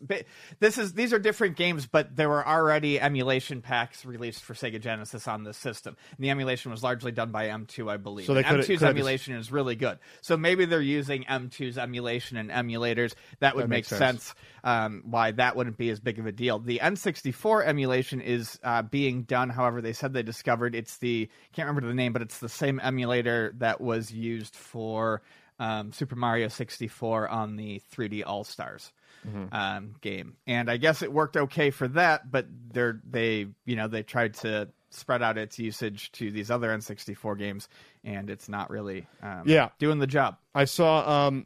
this is these are different games but there were already emulation packs released for Sega Genesis on this system and the emulation was largely done by M2 I believe So they And coulda- M2's coulda just- emulation is really good so maybe they're using M2's emulation and emulators that would That make sense. sense um, why that wouldn't be as big of a deal. The N64 emulation is uh, being done. However, they said they discovered it's the can't remember the name, but it's the same emulator that was used for um, Super Mario 64 on the 3D All Stars. Um, game, and I guess it worked okay for that, but they're they you know they tried to spread out its usage to these other N64 games, and it's not really um, Yeah. doing the job. I saw um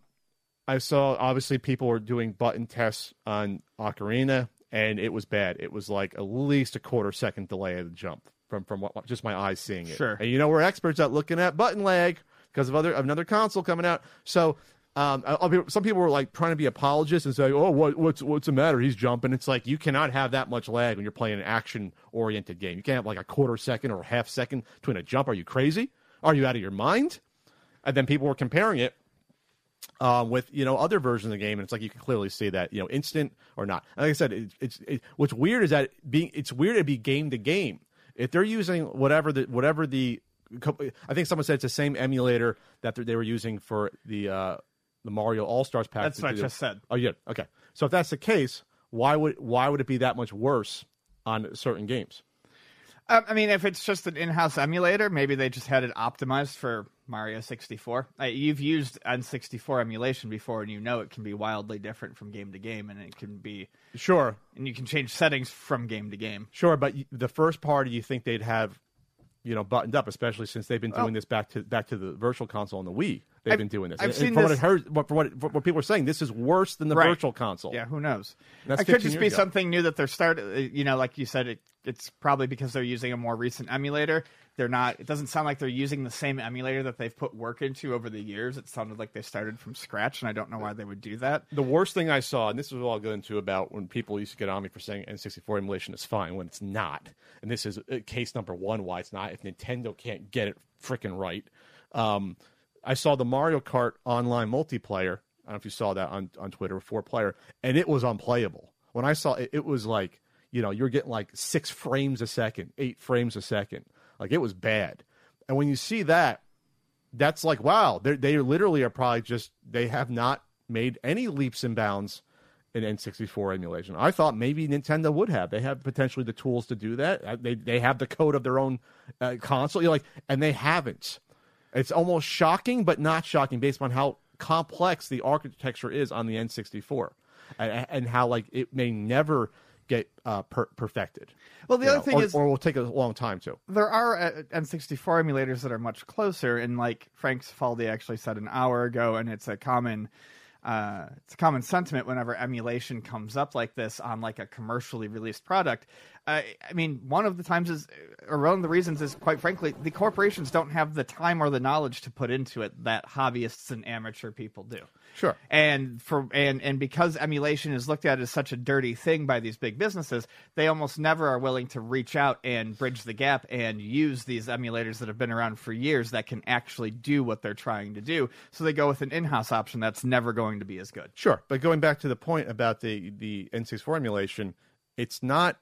I saw obviously people were doing button tests on Ocarina and it was bad. It was like at least a quarter second delay of the jump from from what, just my eyes seeing it. Sure. And you know we're experts at looking at button lag because of other of another console coming out. So um, some people were like trying to be apologists and say, "Oh, what, what's what's the matter? He's jumping." It's like you cannot have that much lag when you're playing an action-oriented game. You can't have like a quarter second or half second between a jump. Are you crazy? Are you out of your mind? And then people were comparing it uh, with you know other versions of the game, and it's like you can clearly see that you know instant or not. Like I said, it, it's it, what's weird is that being it's weird to be game to game. If they're using whatever the whatever the I think someone said it's the same emulator that they were using for the uh, the Mario All Stars pack. That's what I just said. Oh yeah, okay. So if that's the case, why would why would it be that much worse on certain games? Um, I mean, if it's just an in-house emulator, maybe they just had it optimized for Mario 64. Uh, you've used N64 emulation before, and you know it can be wildly different from game to game, and it can be, Sure, and you can change settings from game to game. sure, but the first party you think they'd have, you know, buttoned up, especially since they've been doing Well- this back to back to the virtual console and the Wii. They've I've- been doing this. I've And- seen and from this- what heard, what, for what, what people are saying, this is worse than the Right. virtual console. Yeah, who knows? That's it could just be ago. something new that they're starting. Uh, you know, like you said, it, it's probably because they're using a more recent emulator. They're not. It doesn't sound like they're using the same emulator that they've put work into over the years. It sounded like they started from scratch, and I don't know why they would do that. The worst thing I saw, and this is what I'll go into about when people used to get on me for saying N64 emulation is fine when it's not. And this is uh, case number one why it's not. If Nintendo can't get it freaking right. Um, I saw the Mario Kart online multiplayer. I don't know if you saw that on, on Twitter, four player, and it was unplayable. When I saw it, it was like, you know, you're getting like six frames a second, eight frames a second. Like it was bad. And when you see that, that's like wow they literally are probably just they have not made any leaps and bounds in N64 emulation. I thought maybe Nintendo would have. They have potentially the tools to do that. Uh, They they have the code of their own uh, console. You're like, and they haven't. It's almost shocking, but not shocking, based on how complex the architecture is on the N64, and, and how like it may never get uh, per- perfected. Well, the other know, thing or, is- or will take a long time to. there are uh, N64 emulators that are much closer, and like Frank Cifaldi actually said an hour ago, and it's a common. Uh, it's a common sentiment whenever emulation comes up like this on like a commercially released product. Uh, I mean, one of the times is, or one of the reasons is, quite frankly, the corporations don't have the time or the knowledge to put into it that hobbyists and amateur people do. Sure. And for and and because emulation is looked at as such a dirty thing by these big businesses, they almost never are willing to reach out and bridge the gap and use these emulators that have been around for years that can actually do what they're trying to do. So they go with an in-house option that's never going to be as good. Sure, but going back to the point about the the N64 emulation, it's not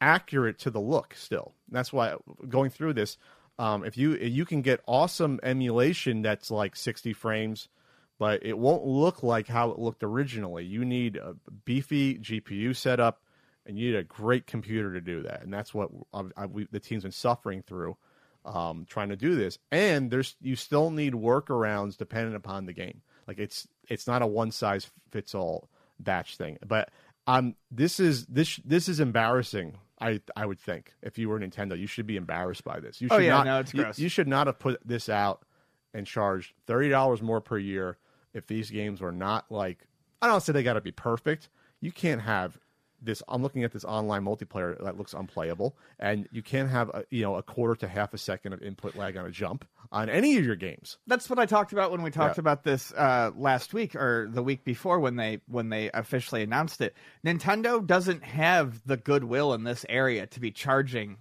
accurate to the look. Still, that's why going through this, um, if you you can get awesome emulation that's like 60 frames, but it won't look like how it looked originally. You need a beefy GPU setup, and you need a great computer to do that, and that's what I, I, we, the team's been suffering through. Um, trying to do this, and there's you still need workarounds depending upon the game. Like it's it's not a one size fits all batch thing. But um, this is this this is embarrassing. I I would think if you were Nintendo, you should be embarrassed by this. You Oh, yeah, not, no, it's you- gross. You, should not have put this out and charged thirty dollars more per year if these games were not like I don't say they got to be perfect. You can't have this. I'm looking at this online multiplayer that looks unplayable, and you can't have a, you know a quarter to half a second of input lag on a jump on any of your games. That's what I talked about when we talked Yeah. about this uh, last week or the week before when they when they officially announced it. Nintendo doesn't have the goodwill in this area to be charging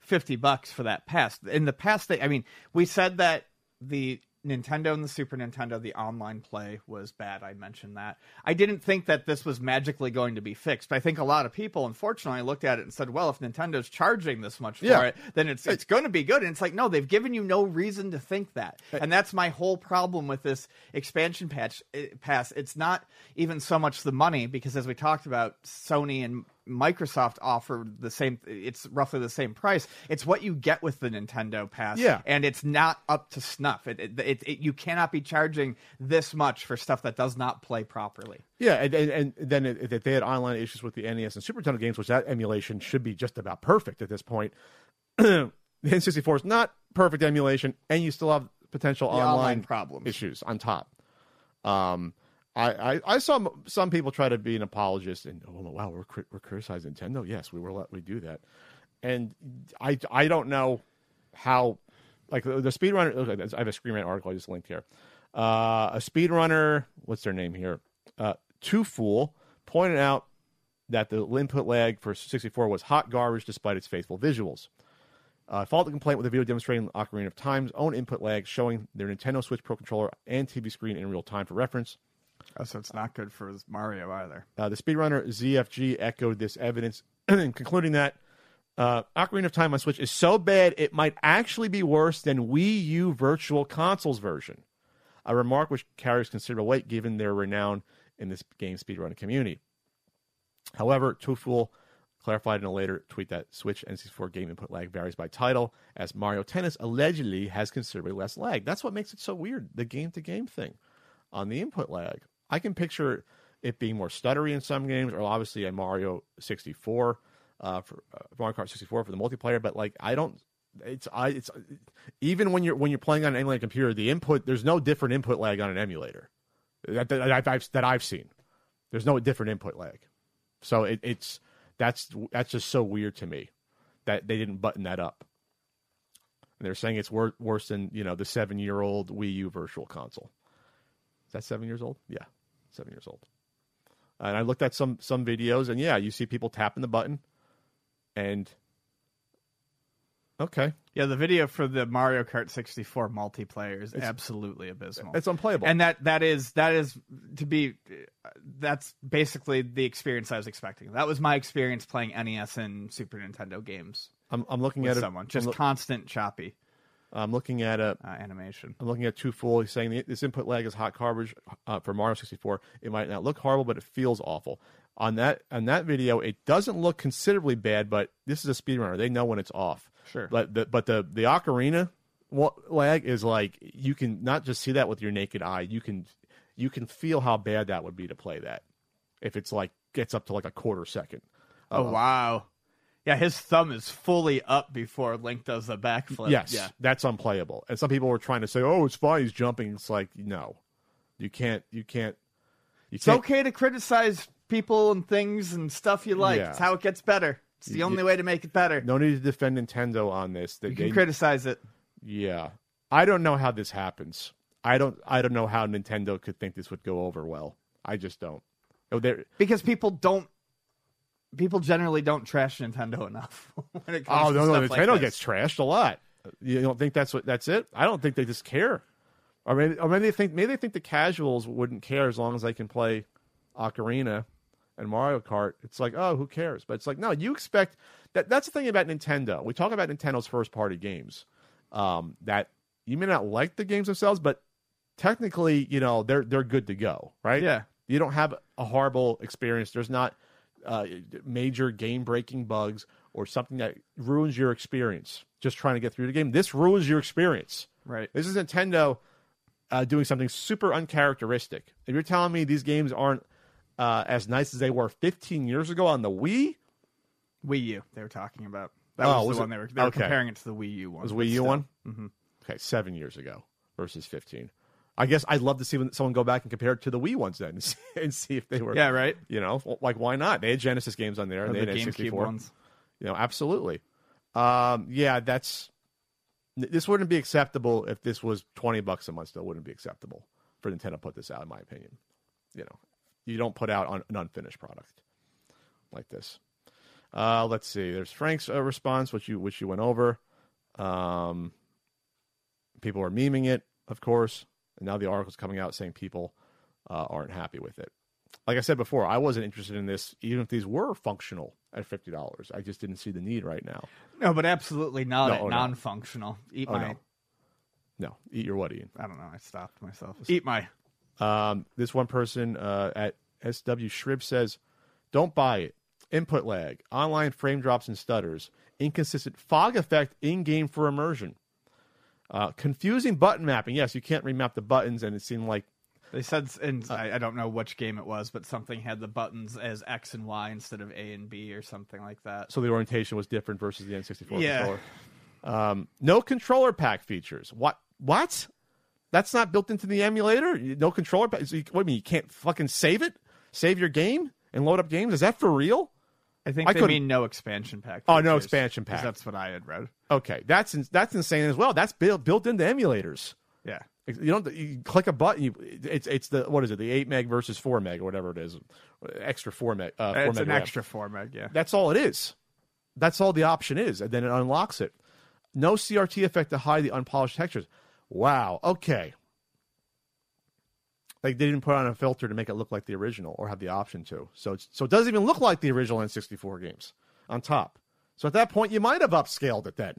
fifty bucks for that pass. In the past, they I mean, we said that the Nintendo and the Super Nintendo, the online play was bad. I mentioned that. I didn't think that this was magically going to be fixed. I think a lot of people, unfortunately, looked at it and said, "Well, if Nintendo's charging this much for Yeah. it, then it's it's going to be good." And it's like, no, they've given you no reason to think that. And that's my whole problem with this expansion patch eh, pass. It's not even so much the money because, as we talked about, Sony and Microsoft offer the same. It's roughly the same price. It's what you get with the Nintendo Pass, Yeah. and it's not up to snuff. It, it, it, it you cannot be charging this much for stuff that does not play properly. Yeah, and, and, and then if they had online issues with the NES and Super Nintendo games, which that emulation should be just about perfect at this point. [CLEARS THROAT] the N64 is not perfect emulation, and you still have potential online, online problems. issues on top. Um, I, I, I saw some people try to be an apologist and oh wow we're we're criticizing Nintendo. Yes, we were let we do that, and I I don't know how like the, the speedrunner. I have a Screen article I just linked here. Uh, a speedrunner, what's their name here? Uh, Two Fool pointed out that the input lag for 64 was hot garbage despite its faithful visuals. Uh, followed the complaint with a video demonstrating Ocarina of Time's own input lag, showing their Nintendo Switch Pro controller and TV screen in real time for reference. Oh, so it's not good for Mario either. Uh, the speedrunner ZFG echoed this evidence, [CLEARS THROAT] concluding that uh, Ocarina of Time on Switch is so bad it might actually be worse than Wii U Virtual Consoles version. A remark which carries considerable weight given their renown in this game speedrunning community. However, Tuful clarified in a later tweet that Switch N64 game input lag varies by title, as Mario Tennis allegedly has considerably less lag. That's what makes it so weird, the game to game thing on the input lag. I can picture it being more stuttery in some games, or obviously a Mario 64 uh, for uh, Mario Kart 64 for the multiplayer. But like, I don't. It's I. It's even when you're when you're playing on an emulated computer, the input there's no different input lag on an emulator that that, I've- I've, that I've seen. There's no different input lag, so it, it's that's that's just so weird to me that they didn't button that up. And they're saying it's wor- worse than you know the seven year old Wii U Virtual Console. Is that seven years old? Yeah, seven years old. And I looked at some some videos, and yeah, you see people tapping the button, and okay, Yeah, the video for the Mario Kart 64 multiplayer is absolutely abysmal. it's unplayable. and that that is that is to be that's basically the experience I was expecting. That was my experience playing NES and Super Nintendo games I'm I'm looking at it. someone. Just I'm, constant choppy I'm looking at a. uh, animation. I'm looking at Too Full. He's saying this input lag is hot garbage uh, for Mario 64. It might not look horrible, but it feels awful. On that on that video, it doesn't look considerably bad, but this is a speedrunner. They know when it's off. Sure. But the but the the ocarina lag is like you can not just see that with your naked eye. You can you can feel how bad that would be to play that if it's like gets up to like a quarter second. Oh wow. Yeah, his thumb is fully up before Link does the backflip. Yes, Yeah. that's unplayable. And some people were trying to say, "Oh, it's fine. He's jumping." It's like no, you can't. You can't. You It's can't. okay to criticize people and things and stuff you like. Yeah. It's how it gets better. It's the You- only way to make it better. No need to defend Nintendo on this. They, you can they- criticize it. yeah, I don't know how this happens. I don't. I don't know how Nintendo could think this would go over well. I just don't. Oh, there. because people don't people generally don't trash Nintendo enough [LAUGHS] when it comes Oh no, no, like Nintendo this. gets trashed a lot. You don't think that's what? That's it? I don't think they just care. Or maybe, or maybe they think maybe they think the casuals wouldn't care as long as they can play Ocarina and Mario Kart. It's like, oh, who cares? But it's like, no, you expect that. That's the thing about Nintendo. We talk about Nintendo's first party games. Um, that you may not like the games themselves, but technically, you know, they're they're good to go, right? Yeah. You don't have a horrible experience. There's not uh, major game breaking bugs or something that ruins your experience just trying to get through the game. This ruins your experience. Right. This is Nintendo uh, doing something super uncharacteristic. If you're telling me these games aren't uh, as nice as they were 15 years ago on the Wii, Wii U they were talking about. That Oh, was, was the it? one they were they were Okay. comparing it to the Wii U one. was but Wii U still. one? Mm-hmm. Okay, seven years ago versus 15. I guess I'd love to see when someone go back and compare it to the Wii ones then [LAUGHS] and see, and see if they were. Yeah, right. You know, like why not? They had Genesis games on there. Or and the they had GameCube N64. ones. You know, absolutely. Um, yeah, that's this wouldn't be acceptable if this was twenty bucks a month. Still, wouldn't be acceptable for Nintendo to put this out, in my opinion. You know, you don't put out un- an unfinished product like this. Uh, let's see. There's Frank's uh, response, which you which you went over. Um, people are memeing it, of course, and now the article's coming out saying people uh, aren't happy with it. Like I said before, I wasn't interested in this, even if these were functional at fifty dollars. I just didn't see the need right now. No, but absolutely not No, oh, non-functional. Eat Oh, my. no. No, eat your what, Ian. I don't know. I stopped myself. Eat my. Um, this one person uh, at SW Shrib says, "Don't buy it. Input lag, online frame drops and stutters, inconsistent fog effect in game for immersion, uh, confusing button mapping. Yes, you can't remap the buttons, and it seemed like They said, and I, I don't know which game it was, but something had the buttons as X and Y instead of A and B or something like that. so the orientation was different versus the N64 Yeah. controller. Um, no controller pack features. What? What? That's not built into the emulator. No controller pack. So you, what do you mean? You can't fucking save it? Save your game and load up games? Is that for real? I think I they couldn't- mean no expansion pack. Oh, no features, expansion 'cause pack. That's what I had read. Okay, that's ins- that's insane as well. That's built built into emulators. Yeah. You don't you click a button. You, it's it's the what is it? The eight meg versus four meg or whatever it is, extra four meg. Uh, four It's meg an RAM. extra four meg, yeah. That's all it is. That's all the option is, and then it unlocks it. No CRT effect to hide the unpolished textures. Wow. Okay. Like they didn't put on a filter to make it look like the original, or have the option to. So so it doesn't even look like the original N64 games on top. So at that point, you might have upscaled it then.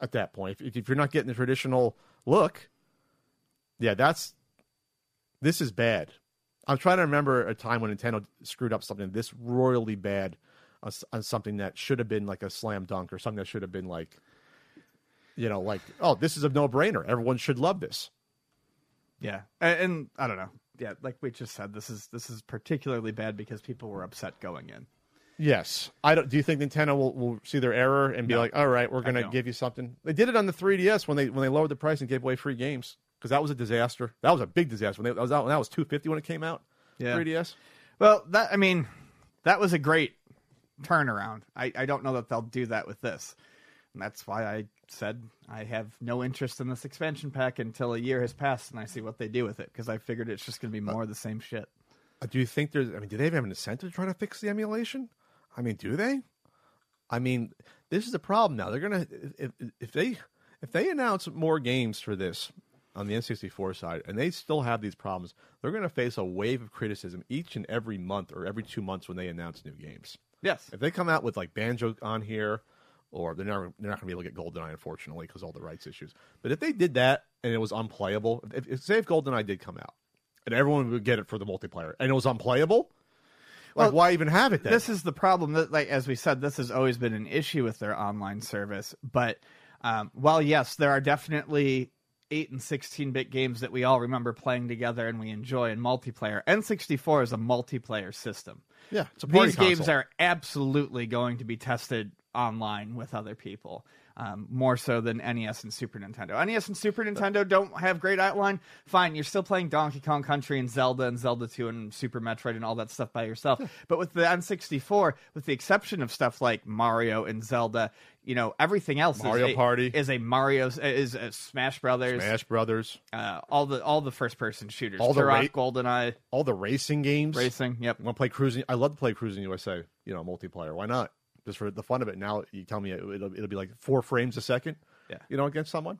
At that point, if, if you're not getting the traditional look, yeah, that's this is bad. I'm trying to remember a time when Nintendo screwed up something this royally bad on, on something that should have been like a slam dunk or something that should have been like, you know, like oh, this is a no brainer. Everyone should love this. Yeah, and, and I don't know. Yeah, like we just said, this is this is particularly bad because people were upset going in. Yes, I don't. Do you think Nintendo will, will see their error and be No, like, all right, we're going to give you something? They did it on the 3DS when they when they lowered the price and gave away free games because that was a disaster. That was a big disaster. When they, that was out, that was 250 when it came out. Yeah. 3DS. Well, that I mean, that was a great turnaround. I, I don't know that they'll do that with this. And that's why I said I have no interest in this expansion pack until a year has passed and I see what they do with it because I figured it's just going to be more of the same shit. Uh, Do you think there's? I mean, do they have an incentive to try to fix the emulation? I mean, do they? I mean, this is the problem now. They're gonna if if they if they announce more games for this on the N64 side, and they still have these problems, they're gonna face a wave of criticism each and every month or every two months when they announce new games. Yes. If they come out with like Banjo on here, or they're never they're not going to be able to get GoldenEye unfortunately because all the rights issues. But if they did that and it was unplayable, if, if say if GoldenEye did come out and everyone would get it for the multiplayer and it was unplayable, like Well, why even have it then? This is the problem. That, like as we said, this has always been an issue with their online service. But um, while yes, there are definitely eight and sixteen bit games that we all remember playing together and we enjoy in multiplayer. N sixty four is a multiplayer system. yeah, it's a party These games are absolutely going to be tested online with other people. Um, more so than NES and Super Nintendo. NES and Super Nintendo don't have great outline. Fine, you're still playing Donkey Kong Country and Zelda and Zelda 2 and Super Metroid and all that stuff by yourself. [LAUGHS] But with the N64, with the exception of stuff like Mario and Zelda, you know everything else Mario is a, Party. is a Mario is a Smash Brothers, Smash Brothers, uh, all the all the first person shooters, All the Turok, ra- GoldenEye, all the racing games. Racing. Yep. Want to play Cruis'n? I love to play Cruis'n USA. You know, multiplayer. Why not? Just for the fun of it. Now you tell me it'll, it'll be like four frames a second. Yeah. You know, against someone.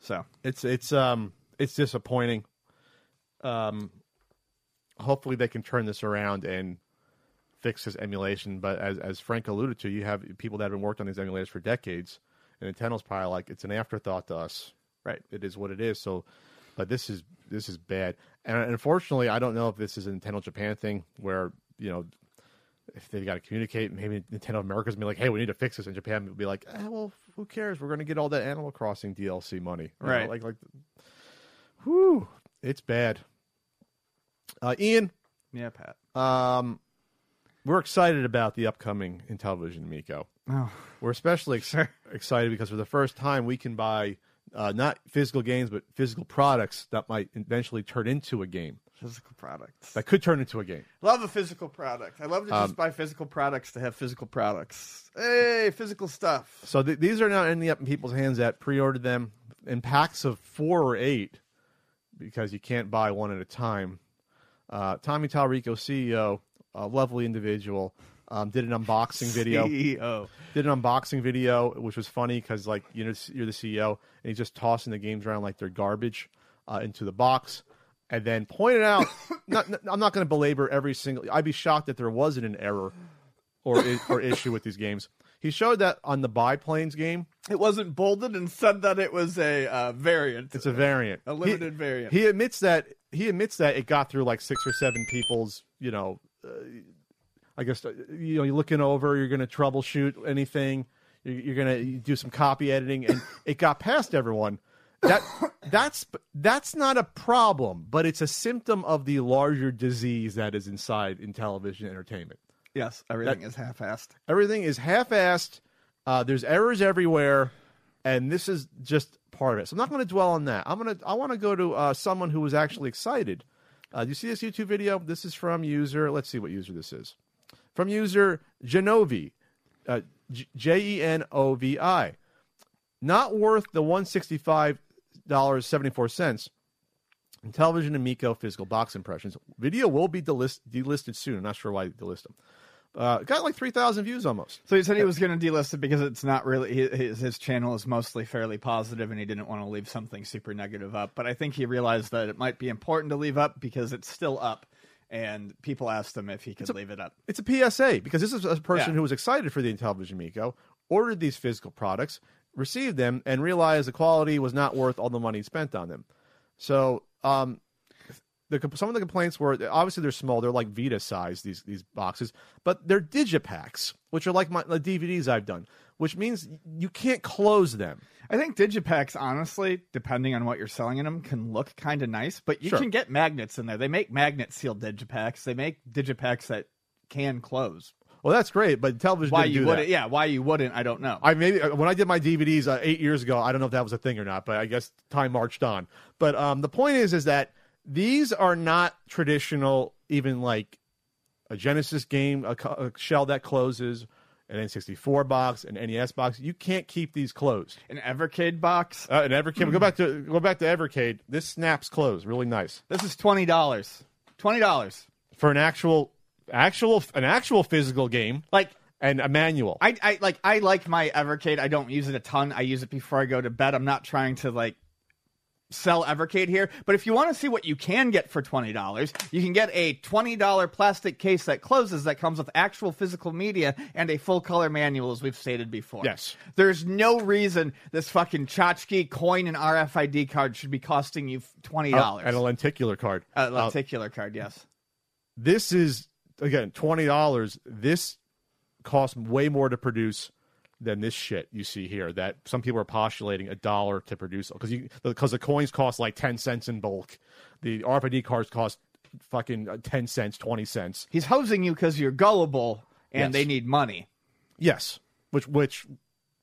So It's it's um it's disappointing. Um, hopefully they can turn this around and fix this emulation. But as as Frank alluded to, you have people that have been working on these emulators for decades, and Nintendo's probably like it's an afterthought to us. Right. It is what it is. So, but this is this is bad. And unfortunately, I don't know if this is a Nintendo Japan thing where you know. If they've got to communicate, maybe Nintendo America's gonna be like, "Hey, we need to fix this," and Japan will be like, eh, "Well, who cares? We're gonna get all that Animal Crossing DLC money, You know, Right. Like, like, whew, it's bad." Uh, Ian, yeah, Pat. um, we're excited about the upcoming Intellivision Amico. Oh. We're especially ex- excited because for the first time we can buy uh, not physical games but physical products that might eventually turn into a game. Physical products. That could turn into a game. Love a physical product. I love to Um, just buy physical products to have physical products. Hey, physical stuff. So th- these are now ending up in people's hands that pre-ordered them in packs of four or eight because you can't buy one at a time. Uh, Tommy Tallarico, CEO, a lovely individual, um, did an unboxing video. CEO. did an unboxing video, which was funny because like you know you're the CEO and he's just tossing the games around like they're garbage uh, into the box, and then pointed out. [COUGHS] not, not- I'm not going to belabor every single. I'd be shocked if there wasn't an error or or issue with these games. He showed that on the biplanes game, It wasn't bolded and said that it was a uh, variant. it's a variant, A limited He- variant. He admits that he admits that it got through like six or seven people's, you know, uh, I guess uh, you know you're looking over, you're going to troubleshoot anything, you're, you're going to do some copy editing, and it got past everyone. That that's that's not a problem, but it's a symptom of the larger disease that is inside Intellivision Entertainment. yes, everything is half-assed. Everything is half-assed. Uh, there's errors everywhere, and this is just part of it. So I'm not going to dwell on that. I'm gonna I want to go to uh, someone who was actually excited. Uh, do you see this YouTube video? This is from user. Let's see what user this is. From user Jenovi, uh, J E N O V I. Not worth the one sixty five dollars seventy four cents. Intellivision Amico physical box impressions. Video will be delist- delisted soon. I'm not sure why they delist them. Uh, got like three thousand views almost. So he said he was going to delist it because it's not really his, his channel is mostly fairly positive, and he didn't want to leave something super negative up. But I think he realized that it might be important to leave up because it's still up, and people asked him if he could leave it up. It's a PSA because this is a person Yeah. who was excited for the Intellivision Amico, ordered these physical products, received them, and realized the quality was not worth all the money spent on them. So, um, the some of the complaints were obviously they're small. They're like Vita size these these boxes, but they're digipacks, which are like my the DVDs I've done, which means you can't close them. I think digipacks, honestly, depending on what you're selling in them, can look kind of nice. But you Sure. can get magnets in there. They make magnet sealed digipacks. They make digipacks that can close. Well, that's great, but Intellivision Why you do wouldn't? that. Yeah, why you wouldn't? I don't know. I maybe uh, when I did my DVDs uh, eight years ago, I don't know if that was a thing or not, but I guess time marched on. But um, the point is, is that these are not traditional, even like a Genesis game, a, a shell that closes, an N64 box, an NES box. You can't keep these closed. An Evercade box. Uh, an Evercade. go back to go back to Evercade. This snaps closed, really nice This is twenty dollars. Twenty dollars. for an actual, actual, an actual physical game Like and a manual. I, I like I like my Evercade. I don't use it a ton. I use it before I go to bed. I'm not trying to like sell Evercade here, but if you want to see what you can get for twenty dollars, you can get a twenty dollar plastic case that closes that comes with actual physical media and a full color manual, as we've stated before. Yes. there's no reason this fucking tchotchke coin and RFID card should be costing you twenty Uh, dollars. and a lenticular card. a Uh, lenticular card, yes. this is again twenty dollars. This costs way more to produce than this shit you see here. That some people are postulating a dollar to produce because you because the coins cost like ten cents in bulk. The RFID cards cost fucking uh, ten cents, twenty cents. He's hosing you because you're gullible and Yes. they need money. Yes, which which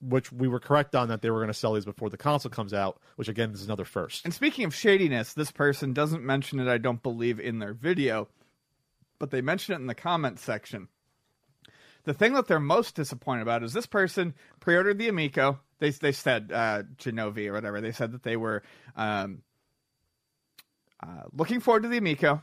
which we were correct on that they were going to sell these before the console comes out. Which again is another first. And speaking of shadiness, this person doesn't mention it, I don't believe, in their video, but they mention it in the comment section. The thing that they're most disappointed about is this person pre-ordered the Amico. They they said uh, Jenovi or whatever. They said that they were um, uh, looking forward to the Amico.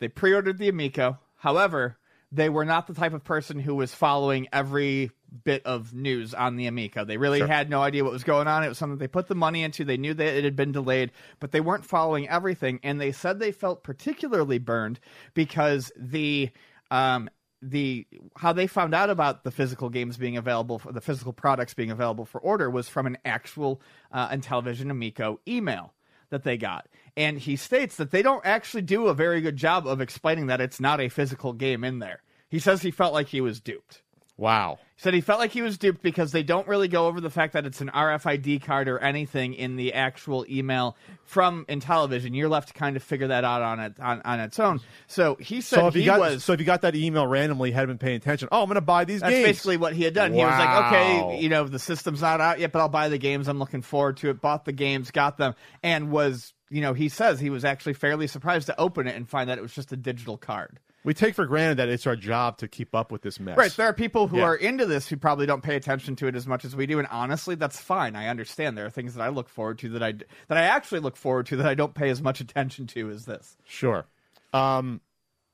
They pre-ordered the Amico. However, they were not the type of person who was following every bit of news on the Amico. They really Sure. had no idea what was going on. It was something they put the money into. They knew that it had been delayed, but they weren't following everything. And they said they felt particularly burned because the um, the how they found out about the physical games being available for the physical products being available for order was from an actual uh, Intellivision Amico email that they got. And he states that they don't actually do a very good job of explaining that it's not a physical game in there. He says he felt like he was duped. Wow. He said he felt like he was duped because they don't really go over the fact that it's an RFID card or anything in the actual email from Intellivision. You're left to kind of figure that out on it on, on its own. So he said So if he you got was so if you got that email randomly, hadn't been paying attention. Oh, I'm going to buy these games. That's games. basically what he had done. He was like, okay, you know, the system's not out yet, but I'll buy the games. I'm looking forward to it. Bought the games, got them, and was, you know, he says he was actually fairly surprised to open it and find that it was just a digital card. we take for granted that it's our job to keep up with this mess. Right. There are people who Yeah. are into this who probably don't pay attention to it as much as we do, and honestly, that's fine. I understand. There are things that I look forward to that I that I actually look forward to that I don't pay as much attention to as this. Sure. Um,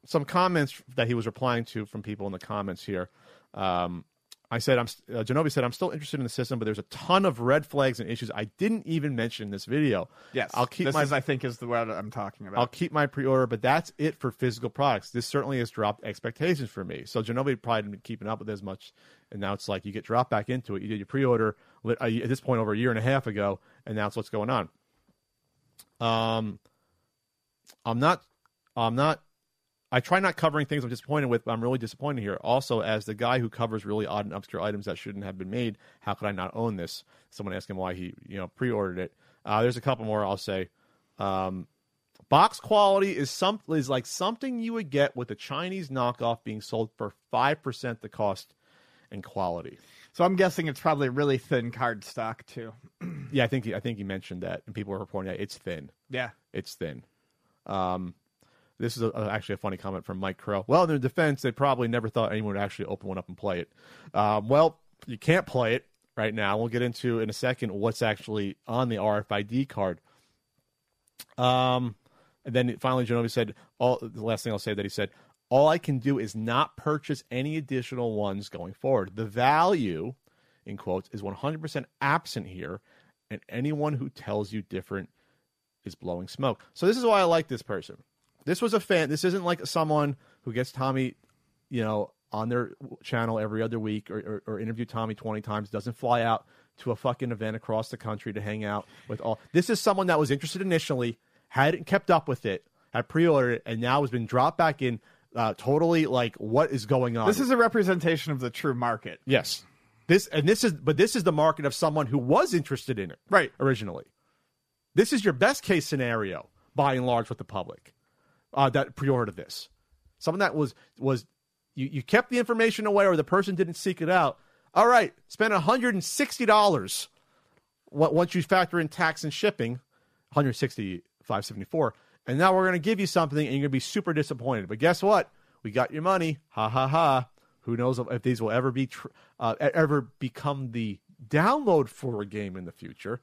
some comments that he was replying to from people in the comments here. Um, I said, "I'm." Uh, said, "I'm still interested in the system, but there's a ton of red flags and issues I didn't even mention in this video. Yes, I'll keep this my is, I think, is the word I'm talking about. I'll keep my pre-order, but that's it for physical products. This certainly has dropped expectations for me. So Jenovi probably didn't been keeping up with as much, and now it's like you get dropped back into it. You did your pre-order uh, at this point over a year and a half ago, and now it's what's going on. Um, I'm not, I'm not. I try not covering things I'm disappointed with, but I'm really disappointed here. Also, as the guy who covers really odd and obscure items that shouldn't have been made, how could I not own this? Someone asked him why he, you know, pre-ordered it. Uh, there's a couple more I'll say. Um, box quality is some is like something you would get with a Chinese knockoff being sold for five percent the cost and quality. so I'm guessing it's probably really thin card stock too. Yeah, I think he, I think he mentioned that, and people were reporting that it's thin. Yeah. It's thin. Um, this is a, actually a funny comment from Mike Crow. Well, in their defense, they probably never thought anyone would actually open one up and play it. Um, well, you can't play it right now. We'll get into in a second what's actually on the RFID card. Um, and then finally, Jenovi said, "All the last thing I'll say that he said, all I can do is not purchase any additional ones going forward. The value, in quotes, is 100% absent here, and anyone who tells you different is blowing smoke. So this is why I like this person. This was a fan. This isn't like someone who gets Tommy, you know, on their channel every other week or, or, or interview Tommy 20 times, doesn't fly out to a fucking event across the country to hang out with all. This is someone that was interested initially, hadn't kept up with it, had pre-ordered it, and now has been dropped back in. Uh, totally like what is going on? This is a representation of the true market. yes, this and this is but this is the market of someone who was interested in it Right. originally. This is your best case scenario by and large with the public uh, that pre-ordered this. Someone that was was you, you kept the information away or the person didn't seek it out. All right, spend hundred and sixty dollars once you factor in tax and shipping, 160 574 and now we're going to give you something and you're going to be super disappointed. But guess what? We got your money. Ha ha ha. Who knows if these will ever be uh, ever become the download for a game in the future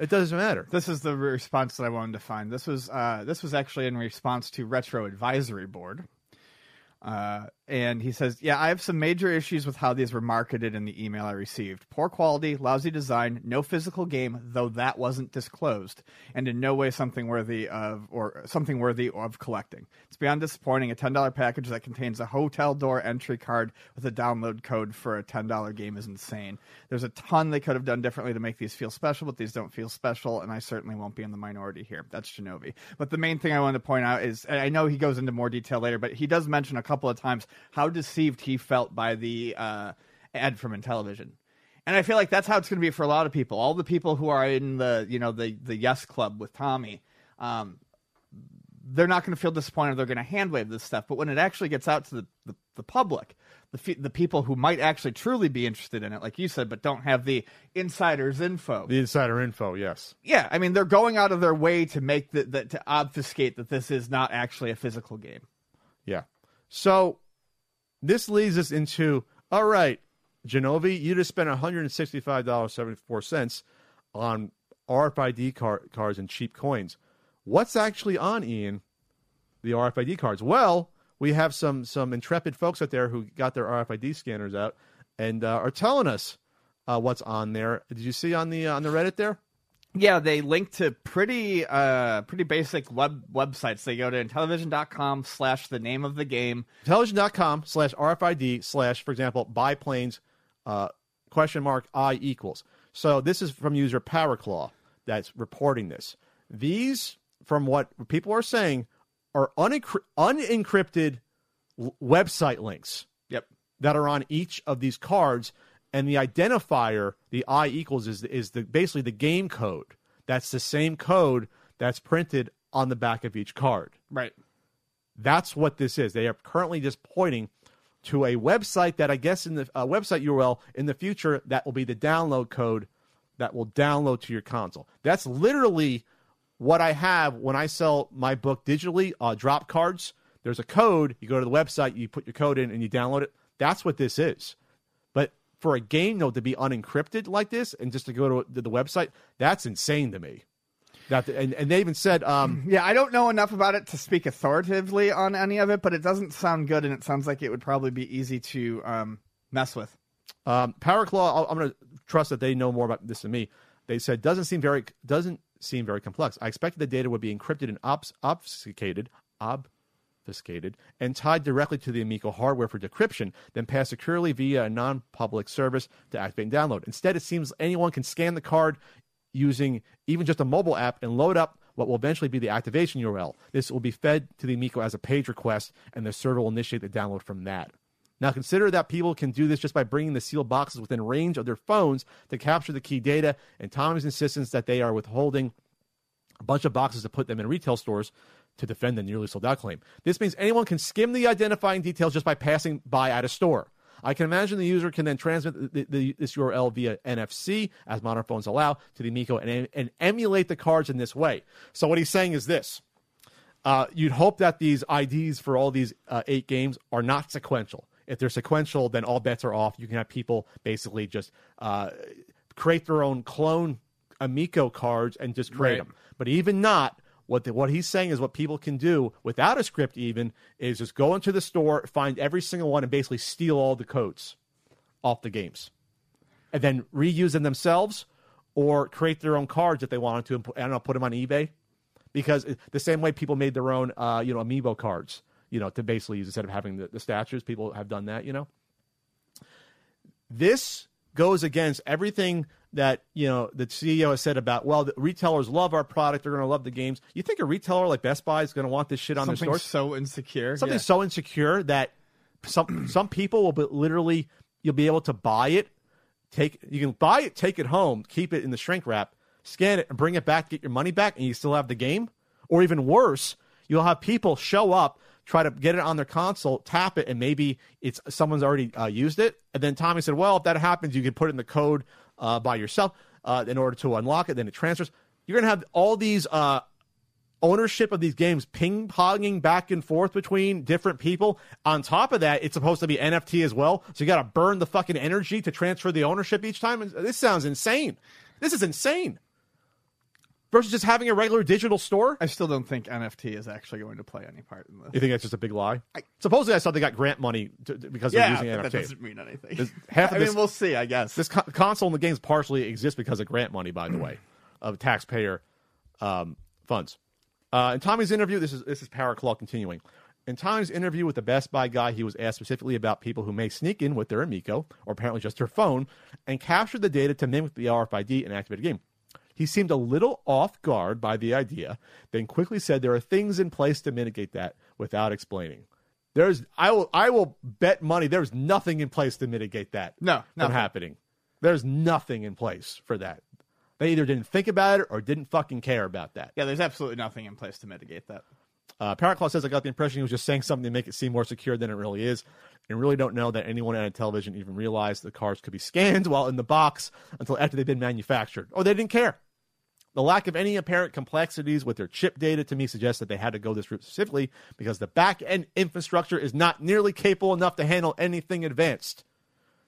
it doesn't matter This is the response that I wanted to find. This was uh, this was actually in response to Retro Advisory Board. Uh, and he says, Yeah, I have some major issues with how these were marketed in the email I received. Poor quality, lousy design, no physical game, though that wasn't disclosed, and in no way something worthy of or something worthy of collecting. It's beyond disappointing. A ten dollar package that contains a hotel door entry card with a download code for a ten dollar game is insane. There's a ton they could have done differently to make these feel special, but these don't feel special, and I certainly won't be in the minority here. That's Shinobi. But the main thing I wanted to point out is I know he goes into more detail later, but he does mention a couple of times how deceived he felt by the uh, ad from Intellivision. And I feel like that's how it's going to be for a lot of people. All the people who are in the you know the the Yes Club with Tommy, um, they're not going to feel disappointed. They're going to hand wave this stuff. But when it actually gets out to the the, the public, the the people who might actually truly be interested in it, like you said, but don't have the insiders info. the insider info yes yeah, I mean they're going out of their way to make the, the to obfuscate that this is not actually a physical game. Yeah. So this leads us into all right, Jenovi, you just spent $165.74 on RFID car- cards and cheap coins. What's actually on Ian the RFID cards? Well, we have some some intrepid folks out there who got their RFID scanners out and uh, are telling us uh, what's on there. Did you see on the uh, on the Reddit there? Yeah, they link to pretty uh pretty basic web websites. They go to intellivision.com slash the name of the game. intellivision.com slash RFID slash, for example, biplanes uh, question mark I equals. So this is from user Powerclaw that's reporting this. These, from what people are saying, are unencry- unencrypted website links Yep. that are on each of these cards, and the identifier, the I equals, is is the basically the game code. That's the same code that's printed on the back of each card. Right. That's what this is. They are currently just pointing to a website that I guess in the uh, website URL in the future that will be the download code that will download to your console. That's literally what I have when I sell my book digitally. Uh, drop cards. There's a code. You go to the website, you put your code in, and you download it. That's what this is. For a game though to be unencrypted like this and just to go to the website, that's insane to me. That and, and they even said um, [LAUGHS] Yeah, I don't know enough about it to speak authoritatively on any of it, but it doesn't sound good, and it sounds like it would probably be easy to um, mess with. Um, Powerclaw, I'll- I'm going to trust that they know more about this than me. They said doesn't seem very doesn't seem very complex. I expected the data would be encrypted and obfuscated, obfuscated, and tied directly to the Amico hardware for decryption, then passed securely via a non-public service to activate and download. Instead, it seems anyone can scan the card using even just a mobile app and load up what will eventually be the activation URL. This will be fed to the Amico as a page request, and the server will initiate the download from that. Now, consider that people can do this just by bringing the sealed boxes within range of their phones to capture the key data, and Tommy's insistence that they are withholding a bunch of boxes to put them in retail stores to defend the nearly sold out claim. This means anyone can skim the identifying details just by passing by at a store. I can imagine the user can then transmit the, the, this URL via NFC, as modern phones allow, to the Amico and, and emulate the cards in this way. So, what he's saying is this uh, you'd hope that these IDs for all these uh, eight games are not sequential. If they're sequential, then all bets are off. You can have people basically just uh, create their own clone Amico cards and just create Right. them. But even not, what the, what he's saying is what people can do without a script. Even is just go into the store, find every single one, and basically steal all the codes off the games, and then reuse them themselves or create their own cards if they wanted to, and I don't know, put them on eBay because the same way people made their own, uh, you know, amiibo cards, you know, to basically use instead of having the, the statues. People have done that, you know. This goes against everything that you know the CEO has said about well, the retailers love our product, they're going to love the games. You think a retailer like Best Buy is going to want this shit on Something their stores? so insecure. Something yeah. so insecure that some some people will be literally you'll be able to buy it, take you can buy it, take it home, keep it in the shrink wrap, scan it, and bring it back, get your money back, and you still have the game. Or even worse, you'll have people show up, try to get it on their console, tap it, and maybe it's someone's already uh, used it. And then Tommy said, "Well, if that happens, you can put in the code uh, by yourself uh, in order to unlock it. Then it transfers. You're gonna have all these uh, ownership of these games ping ponging back and forth between different people. On top of that, it's supposed to be NFT as well. So you got to burn the fucking energy to transfer the ownership each time. This sounds insane. This is insane. Versus just having a regular digital store. I still don't think NFT is actually going to play any part in this. You think that's just a big lie? Supposedly, I saw they got grant money to, to- because they're yeah, using but that doesn't mean anything. This- half [LAUGHS] of I this- mean, we'll see. I guess. This co- console and the games partially exist because of grant money, by the way, [CLEARS THROAT] of taxpayer um, funds. Uh, in Tommy's interview, this is this is Paraclaw continuing. In Tommy's interview with the Best Buy guy, he was asked specifically about people who may sneak in with their Amico, or apparently just their phone, and capture the data to mimic the RFID and activate a game. He seemed a little off guard by the idea, then quickly said there are things in place to mitigate that without explaining. There's I will I will bet money there's nothing in place to mitigate that No, from happening. There's nothing in place for that. They either didn't think about it or didn't fucking care about that. yeah, there's absolutely nothing in place to mitigate that. Uh, Paraclaw says, I got the impression he was just saying something to make it seem more secure than it really is, and really don't know that anyone at a television even realized the cars could be scanned while in the box until after they've been manufactured. Or they didn't care. The lack of any apparent complexities with their chip data to me suggests that they had to go this route specifically because the back end infrastructure is not nearly capable enough to handle anything advanced.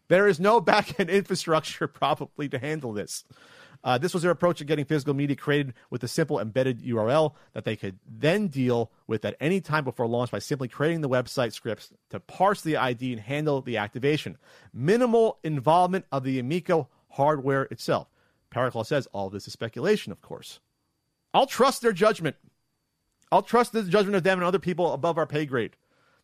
There is no back end [LAUGHS] infrastructure probably to handle this. Uh, this was their approach to getting physical media created with a simple embedded URL that they could then deal with at any time before launch by simply creating the website scripts to parse the ID and handle the activation. Minimal involvement of the Amico hardware itself. Paraclaw says all this is speculation, of course. I'll trust their judgment. I'll trust the judgment of them and other people above our pay grade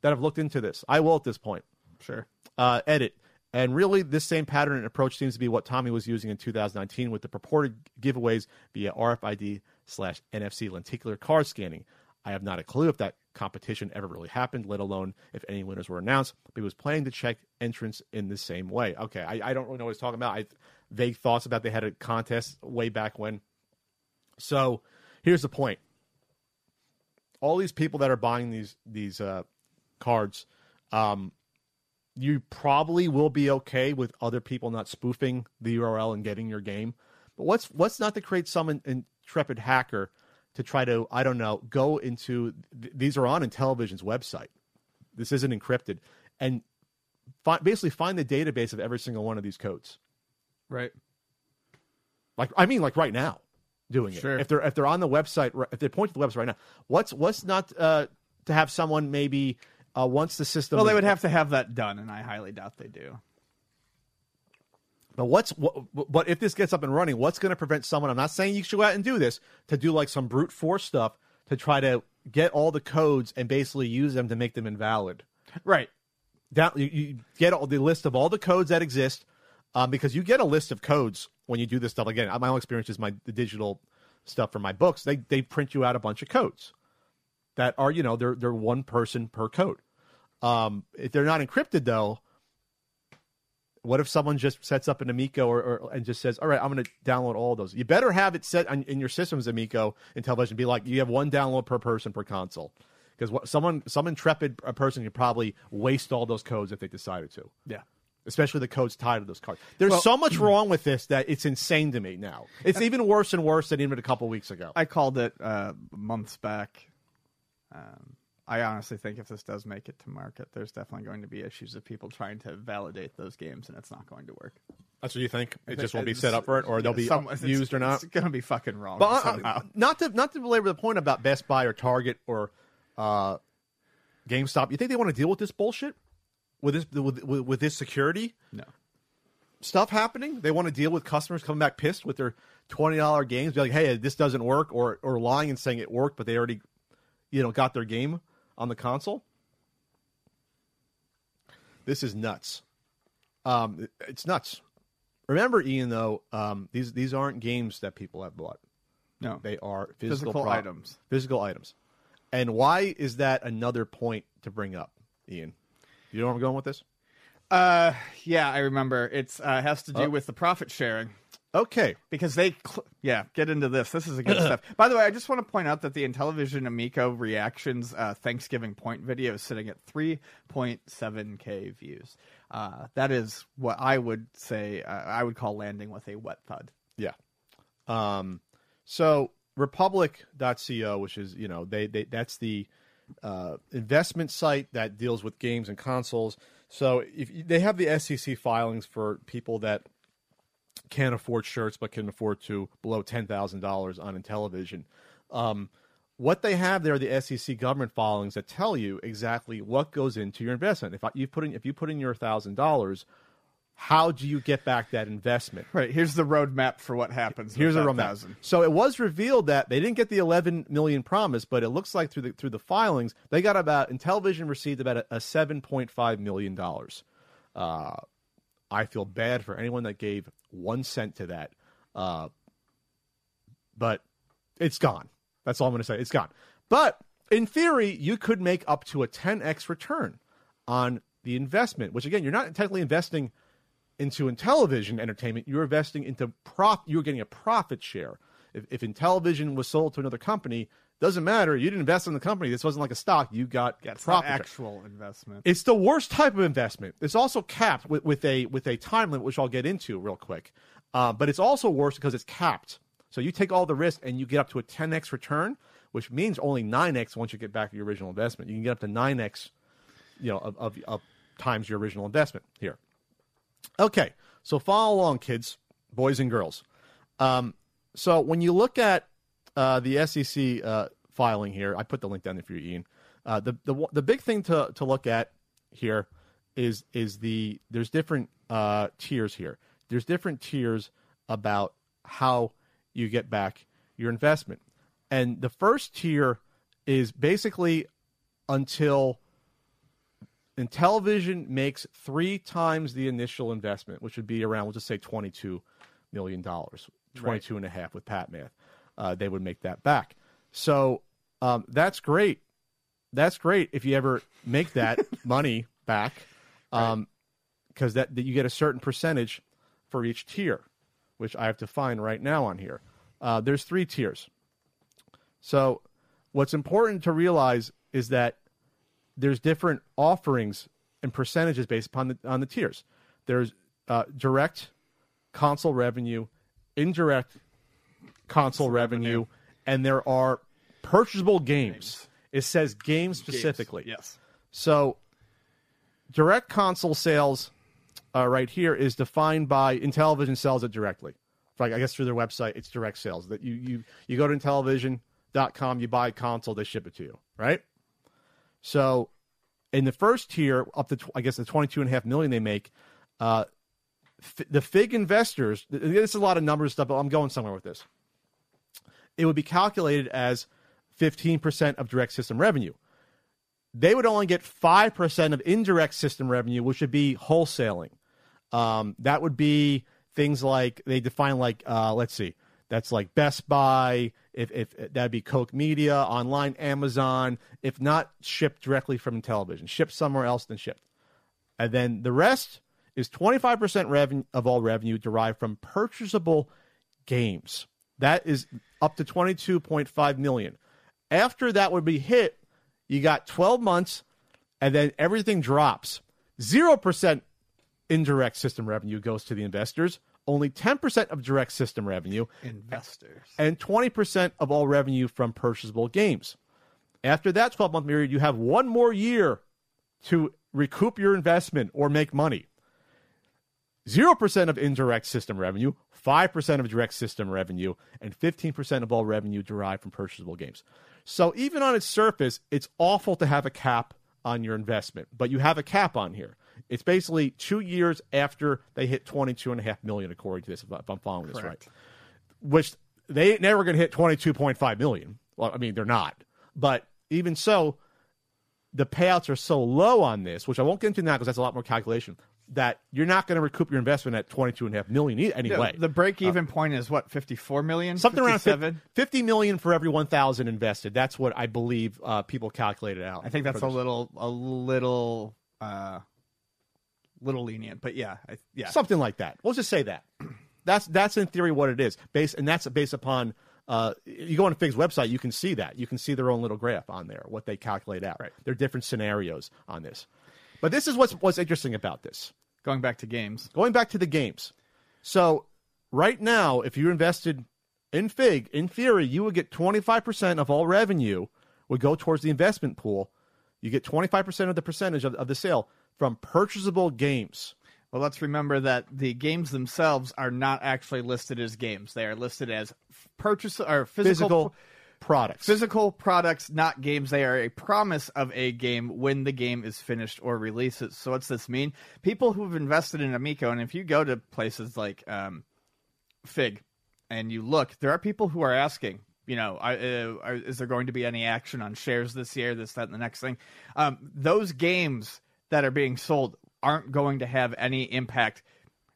that have looked into this. I will at this point Sure. uh, edit. And really, this same pattern and approach seems to be what Tommy was using in 2019 with the purported giveaways via RFID slash NFC lenticular card scanning. I have not a clue if that competition ever really happened, let alone if any winners were announced. But he was planning to check entrance in the same way. Okay, I, I don't really know what he's talking about. I vague thoughts about they had a contest way back when. So here's the point: all these people that are buying these these uh, cards, um, you probably will be okay with other people not spoofing the URL and getting your game. But what's what's not to create some intrepid hacker to try to I don't know go into th- these are on Intellivision's website. This isn't encrypted, and fi- basically find the database of every single one of these codes. Right. Like I mean, like right now, doing it. If they're if they're on the website, if they point to the website right now, what's what's not uh, to have someone maybe uh, once the system. Well, they would have to have that done, and I highly doubt they do. But what's what, but if this gets up and running, what's going to prevent someone? I'm not saying you should go out and do this to do like some brute force stuff to try to get all the codes and basically use them to make them invalid. Right. Down, you, you get all the list of all the codes that exist, um, because you get a list of codes when you do this stuff. Again, my own experience is my the digital stuff for my books. They they print you out a bunch of codes that are you know they're they're one person per code. Um, if they're not encrypted though, what if someone just sets up an Amico or, or and just says, "All right, I'm going to download all those." You better have it set on, in your system's Amico Intellivision. Be like, you have one download per person per console, because what someone some intrepid person could probably waste all those codes if they decided to. Yeah. Especially the codes tied to those cards. There's Well- so much [CLEARS THROAT] wrong with this that it's insane to me now. It's even worse and worse than even a couple weeks ago. I called it uh, months back. Um, I honestly think if this does make it to market, there's definitely going to be issues of people trying to validate those games, and it's not going to work. That's what you think. It I just won't be set up for it, or they'll be some- used or not. It's going to be fucking wrong But uh, not to not to belabor the point about Best Buy or Target or uh, GameStop. You think they want to deal with this bullshit with this with, with, with this security no. stuff happening? They want to deal with customers coming back pissed with their twenty dollar games, be like, "Hey, this doesn't work," or or lying and saying it worked, but they already, you know, got their game on the console. This is nuts. Um, it's nuts. Remember, Ian, though, um, these these aren't games that people have bought. No, They are physical, Physical pro- items. Physical items. And why is that another point to bring up, Ian? You know where I'm going with this? Uh, yeah, I remember. It's uh, has to do Oh. with the profit sharing Okay. because they, cl- yeah, get into this. This is a good [CLEARS THROAT] stuff. By the way, I just want to point out that the Intellivision Amico reactions uh, Thanksgiving point video is sitting at 3.7k views. Uh, that is what I would say. Uh, I would call landing with a wet thud. Yeah. Um, so Republic.co, which is you know they, they that's the uh, investment site that deals with games and consoles. So if they have the SEC filings for people that can't afford shirts but can afford to below ten thousand dollars on Intellivision. Um, what they have there are the SEC government filings that tell you exactly what goes into your investment. If you put in if you put in your thousand dollars, how do you get back that investment? Right. Here's the roadmap for what happens. Here's a roadmap. thousand. So it was revealed that they didn't get the 11 million promise, but it looks like through the through the filings they got about. Intellivision received about a, a 7.5 million dollars. Uh, I feel bad for anyone that gave one cent to that, uh, but it's gone. That's all I'm going to say. It's gone. But in theory, you could make up to a 10x return on the investment. Which again, you're not technically investing into Intellivision entertainment, you're investing into prof. You're getting a profit share. If, if Intellivision was sold to another company, doesn't matter. You didn't invest in the company. This wasn't like a stock. You got not profit. actual investment. It's the worst type of investment. It's also capped with, with a with a time limit, which I'll get into real quick. Uh, but it's also worse because it's capped. So you take all the risk and you get up to a 10x return, which means only 9x once you get back to your original investment. You can get up to 9x, you know, of, of, of times your original investment here. Okay, so follow along, kids, boys and girls. Um, so when you look at uh, the SEC uh, filing here, I put the link down there for you, Ian. Uh, the the the big thing to to look at here is is the there's different uh, tiers here. There's different tiers about how you get back your investment, and the first tier is basically until Intellivision makes three times the initial investment, which would be around, we'll just say $22 million, 22 and a half with Pat Math. Uh, they would make that back. So um, that's great. That's great if you ever make that [LAUGHS] money back, because that, that you get a certain percentage for each tier, which I have to find right now on here. Uh, there's three tiers. So what's important to realize is that there's different offerings and percentages based upon the on the tiers. There's uh, direct console revenue, indirect console revenue, and there are purchasable games. It says games specifically. Yes. So, direct console sales, uh, right here, is defined by Intellivision sells it directly. Like I guess through their website, it's direct sales. That you you you go to Intellivision.com, you buy a console, they ship it to you, right? So, in the first tier, up to I guess the twenty-two and a half million they make, uh, f- the Fig investors. This is a lot of numbers stuff, but I'm going somewhere with this. It would be calculated as fifteen percent of direct system revenue they would only get 5% of indirect system revenue, which would be wholesaling. Um, that would be things like they define like, uh, let's see, that's like Best Buy, if, if that'd be Coke Media, online, Amazon, if not shipped directly from television, shipped somewhere else than shipped. And then the rest is 25% revenue of all revenue derived from purchasable games. That is up to 22.5 million. After that would be hit, you got 12 months and then everything drops. 0% indirect system revenue goes to the investors, only 10% of direct system revenue, Investors. and 20% of all revenue from purchasable games. After that 12 month period, you have one more year to recoup your investment or make money. 0% of indirect system revenue, 5% of direct system revenue, and 15% of all revenue derived from purchasable games. So even on its surface, it's awful to have a cap on your investment, but you have a cap on here. It's basically two years after they hit 22.5 million, according to this, if I'm following this right which they ain't never going to hit 22.5 million. Well, I mean, they're not. But even so, the payouts are so low on this, which I won't get into now because that's a lot more calculation. That you're not going to recoup your investment at 22 and a half million e- anyway. The break even point is what, 54 million? Uh, Something around 57? 50, 50 million for every 1,000 invested. That's what I believe uh, people calculated out. I think that's a this. little, a little, uh, little lenient, but yeah, I, yeah. something like that. We'll just say that. [CLEARS THROAT] That's that's in theory what it is. Based and that's based upon. Uh, you go on Fig's website, you can see that. You can see their own little graph on there, what they calculate out. Right. There are different scenarios on this. But this is what's what's interesting about this. Going back to games, Going back to the games. So right now, if you invested in Fig, in theory, you would get 25% of all revenue would go towards the investment pool. You get 25% of the percentage of, of the sale from purchasable games. well, let's remember that the games themselves are not actually listed as games; they are listed as purchase or physical Physical products. physical products, not games. They are a promise of a game when the game is finished or releases. So what's this mean? People who've invested in Amico, and if you go to places like um, Fig and you look, there are people who are asking, you know, uh, is there going to be any action on shares this year, this, that, and the next thing? Um, those games that are being sold aren't going to have any impact.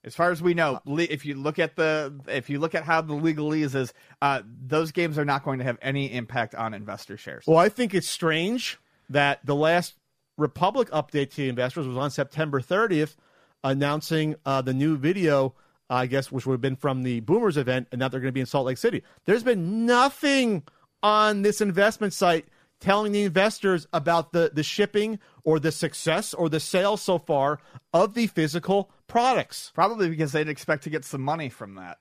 As far as we know, if you look at the if you look at how the legalese is, uh, those games are not going to have any impact on investor shares. Well, I think it's strange that the last Republic update to investors was on September 30th, announcing uh, the new video, I guess, which would have been from the Boomers event, and now they're going to be in Salt Lake City. There's been nothing on this investment site telling the investors about the, the shipping or the success or the sales so far of the physical products. Probably because they'd expect to get some money from that.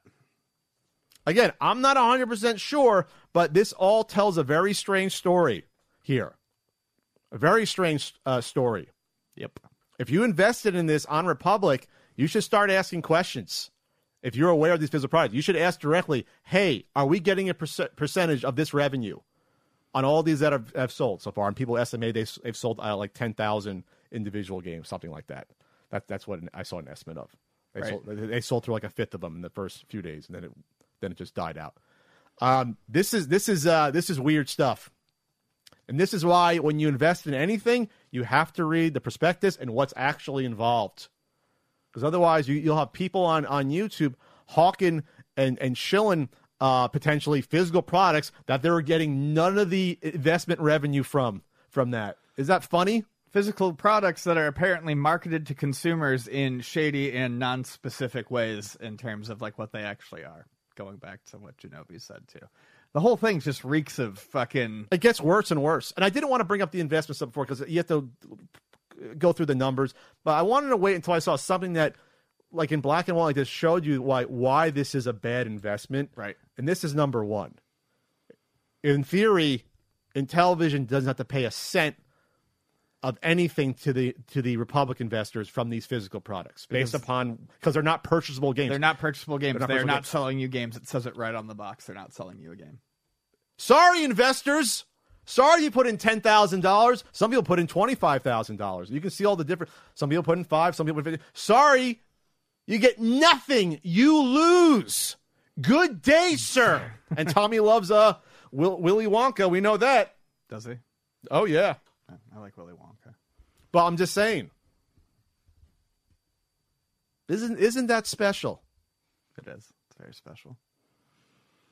Again, I'm not 100% sure, but this all tells a very strange story here. A very strange uh, story. Yep. If you invested in this on Republic, you should start asking questions. If you're aware of these physical products, you should ask directly, hey, are we getting a perc- percentage of this revenue on all these that have, have sold so far? And people estimate they've, they've sold uh, like 10,000 individual games, something like that. That that's what I saw an estimate of. They, Right. sold, they sold through like a fifth of them in the first few days, and then it then it just died out. Um, this is this is uh, this is weird stuff. And this is why when you invest in anything, you have to read the prospectus and what's actually involved. Because otherwise, you, you'll have people on, on YouTube hawking and, and shilling uh, potentially physical products that they're getting none of the investment revenue from from that. Is that funny? Physical products that are apparently marketed to consumers in shady and non-specific ways in terms of like what they actually are. Going back to what Jenovi said too. The whole thing just reeks of fucking It gets worse and worse. And I didn't want to bring up the investment stuff before because you have to go through the numbers. But I wanted to wait until I saw something that, like in black and white, just showed you why why this is a bad investment. Right. And this is number one. In theory, Intellivision doesn't have to pay a cent of anything to the to the Republic investors from these physical products based Because- upon because they're not purchasable games. They're not purchasable games. They're They're not not, games. selling you games. It says it right on the box. They're not selling you a game. Sorry, investors. Sorry, you put in ten thousand dollars. Some people put in twenty five thousand dollars. You can see all the different. Some people put in five. Some people put in 50. Sorry, you get nothing. You lose. Good day, sir. [LAUGHS] and Tommy loves uh Will, Willy Wonka. We know that. Does he? Oh yeah. I like Willy Wonka. But I'm just saying. Isn't isn't that special? It is. It's very special.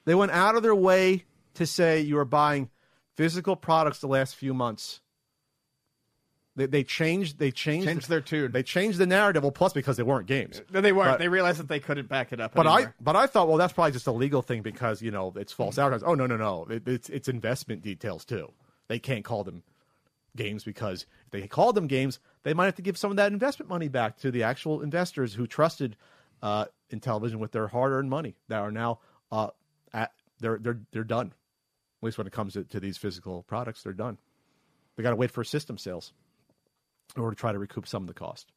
They went out of their way to say you are buying physical products the last few months. They, they changed. They changed. Changed their tune. They changed the narrative. Well, plus because they weren't games. No, they weren't. But- they realized that they couldn't back it up. But I, but I thought, well, that's probably just a legal thing because you know it's false advertising. Oh no, no, no! It, it's it's investment details too. They can't call them games because if they call them games, they might have to give some of that investment money back to the actual investors who trusted uh, Intellivision with their hard-earned money that are now uh, at they're they're they're done. At least when it comes to, to these physical products, they're done. They got to wait for system sales in order to try to recoup some of the cost.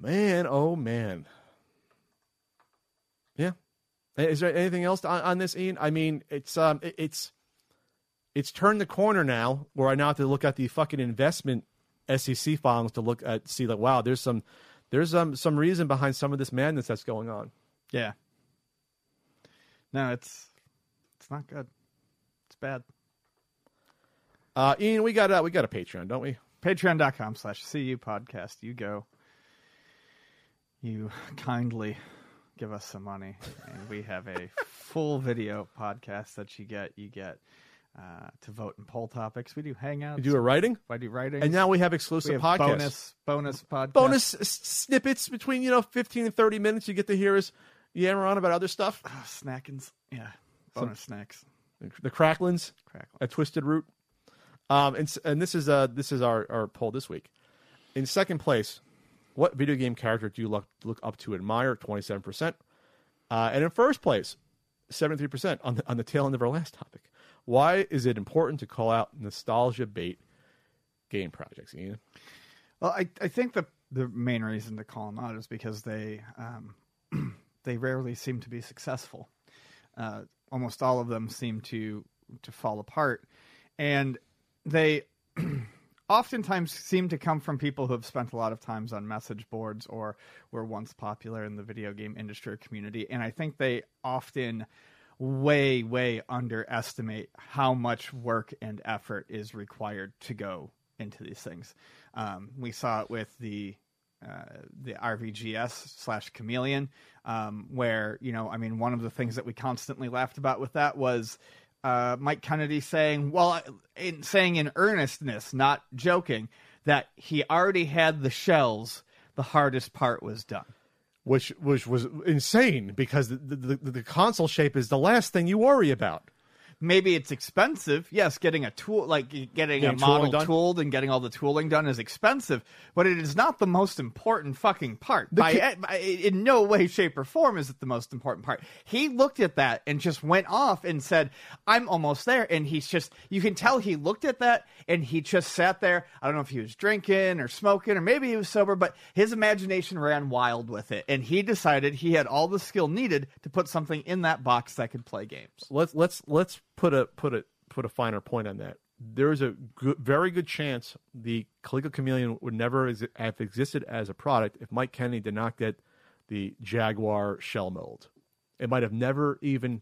Man, oh man. Yeah. Is there anything else on, on this, Ian? I mean, it's um, it- it's it's turned the corner now, where I now have to look at the fucking investment SEC filings to look at see like, wow, there's some there's um some reason behind some of this madness that's going on. yeah. No, it's it's not good. It's bad. Uh, Ian, we got uh, we got a Patreon, don't we? Patreon.com slash CU podcast. You go. You kindly give us some money, and we have a full video podcast that you get. You get uh, to vote in poll topics. We do hangouts. We do a writing, I do writing. and now we have we exclusive have podcasts. bonus bonus podcast. bonus snippets between you know 15 and 30 minutes you get to hear us yammer on about other stuff Ah, snackins. Yeah, bonus snacks. the cracklins Crackle. a twisted root um and, and this is uh this is our, our poll this week in second place what video game character do you look look up to admire 27% uh, and in first place 73% on the, on the tail end of our last topic why is it important to call out nostalgia bait game projects Ian? Well, I, I think the the main reason to call them out is because they um, [CLEARS THROAT] they rarely seem to be successful. Uh, almost all of them seem to to fall apart, and they [CLEARS THROAT] oftentimes seem to come from people who have spent a lot of times on message boards or were once popular in the video game industry or community. And I think they often way, way underestimate how much work and effort is required to go into these things. Um, we saw it with the uh, the RVGS slash Chameleon, um, where you know, I mean, one of the things that we constantly laughed about with that was uh, Mike Kennedy saying, well, in, saying in earnestness, not joking, that he already had the shells. The hardest part was done. Which which was insane because the, the, the, console shape is the last thing you worry about. Maybe it's expensive. Yes, getting a tool, like getting, Getting a model done? tooled and getting all the tooling done is expensive, but it is not the most important fucking part. By, ca- by- in no way, shape, or form is it the most important part. He looked at that and just went off and said, I'm almost there. And he's just, you can tell he looked at that and he just sat there. I don't know if he was drinking or smoking or maybe he was sober, but his imagination ran wild with it. And he decided he had all the skill needed to put something in that box that could play games. Let's let's let's put a put a put a finer point on that. There is a good, very good chance the Coleco Chameleon would never exi- have existed as a product if Mike Kennedy did not get the Jaguar shell mold. It might have never even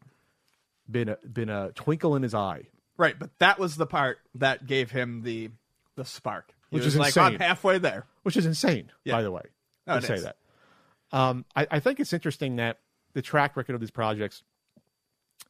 been a been a twinkle in his eye. Right, but that was the part that gave him the the spark. He Which is like, insane. I'm halfway there. which is insane, Yeah. by the way. No, I say is. that. Um, I, I think it's interesting that the track record of these projects,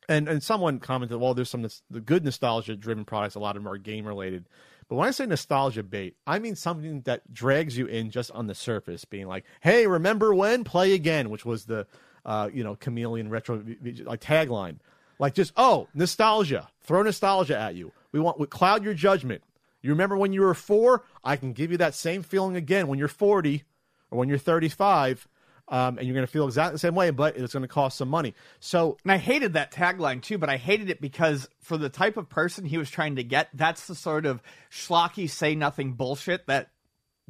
and and someone commented, well, there's some the good nostalgia driven products. A lot of them are game related, but when I say nostalgia bait, I mean something that drags you in just on the surface, being like, hey, remember when? Play again, which was the uh, you know chameleon retro like tagline. Like just oh nostalgia, throw nostalgia at you. We want we cloud your judgment. You remember when you were four? I can give you that same feeling again when you're 40 or when you're 35, um, and you're going to feel exactly the same way, but it's going to cost some money. So And I hated that tagline too, but I hated it because for the type of person he was trying to get, that's the sort of schlocky say nothing bullshit that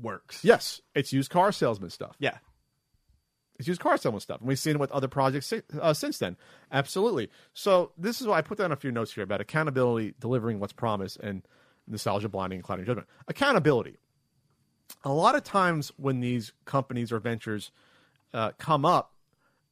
works. yes, it's used car salesman stuff. Yeah. It's used car salesman stuff, and we've seen it with other projects uh, since then. Absolutely. So this is why I put down a few notes here about accountability, delivering what's promised, and nostalgia blinding and clouding judgment. Accountability. A lot of times when these companies or ventures uh, come up,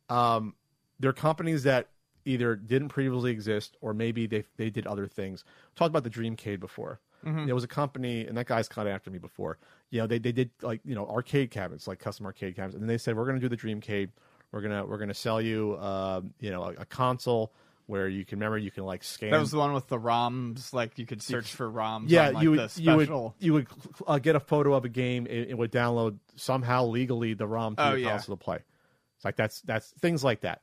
um, they're companies that either didn't previously exist or maybe they they did other things. We talked about the Dreamcade before. There was a company, and that guy's cut after me before. You know, they they did like you know arcade cabinets, like custom arcade cabinets, and then they said we're going to do the Dreamcade. We're gonna we're gonna sell you um, you know a, a console where you can remember you can like scan. That was the one with the ROMs, like you could search for ROMs yeah, on like you would you would you would uh, get a photo of a game. It, it would download somehow legally the ROM to Oh, your yeah. console to play. It's like that's that's things like that,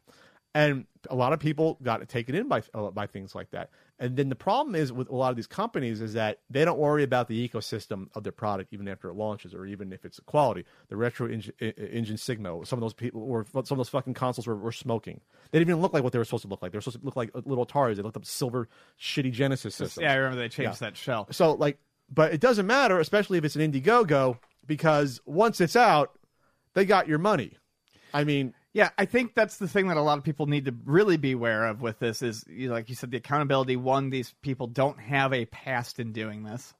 and a lot of people got taken in by uh, by things like that. And then the problem is with a lot of these companies is that they don't worry about the ecosystem of their product even after it launches, or even if it's quality. The retro engine, engine Sigma, some of those people, or some of those fucking consoles were, were smoking. They didn't even look like what they were supposed to look like. They were supposed to look like little Ataris. They looked up silver, shitty Genesis systems. Yeah, I remember they changed that shell. So like, but it doesn't matter, especially if it's an Indiegogo, because once it's out, they got your money. I mean, Yeah, I think that's the thing that a lot of people need to really be aware of with this is, you know, like you said, the accountability. One, these people don't have a past in doing this,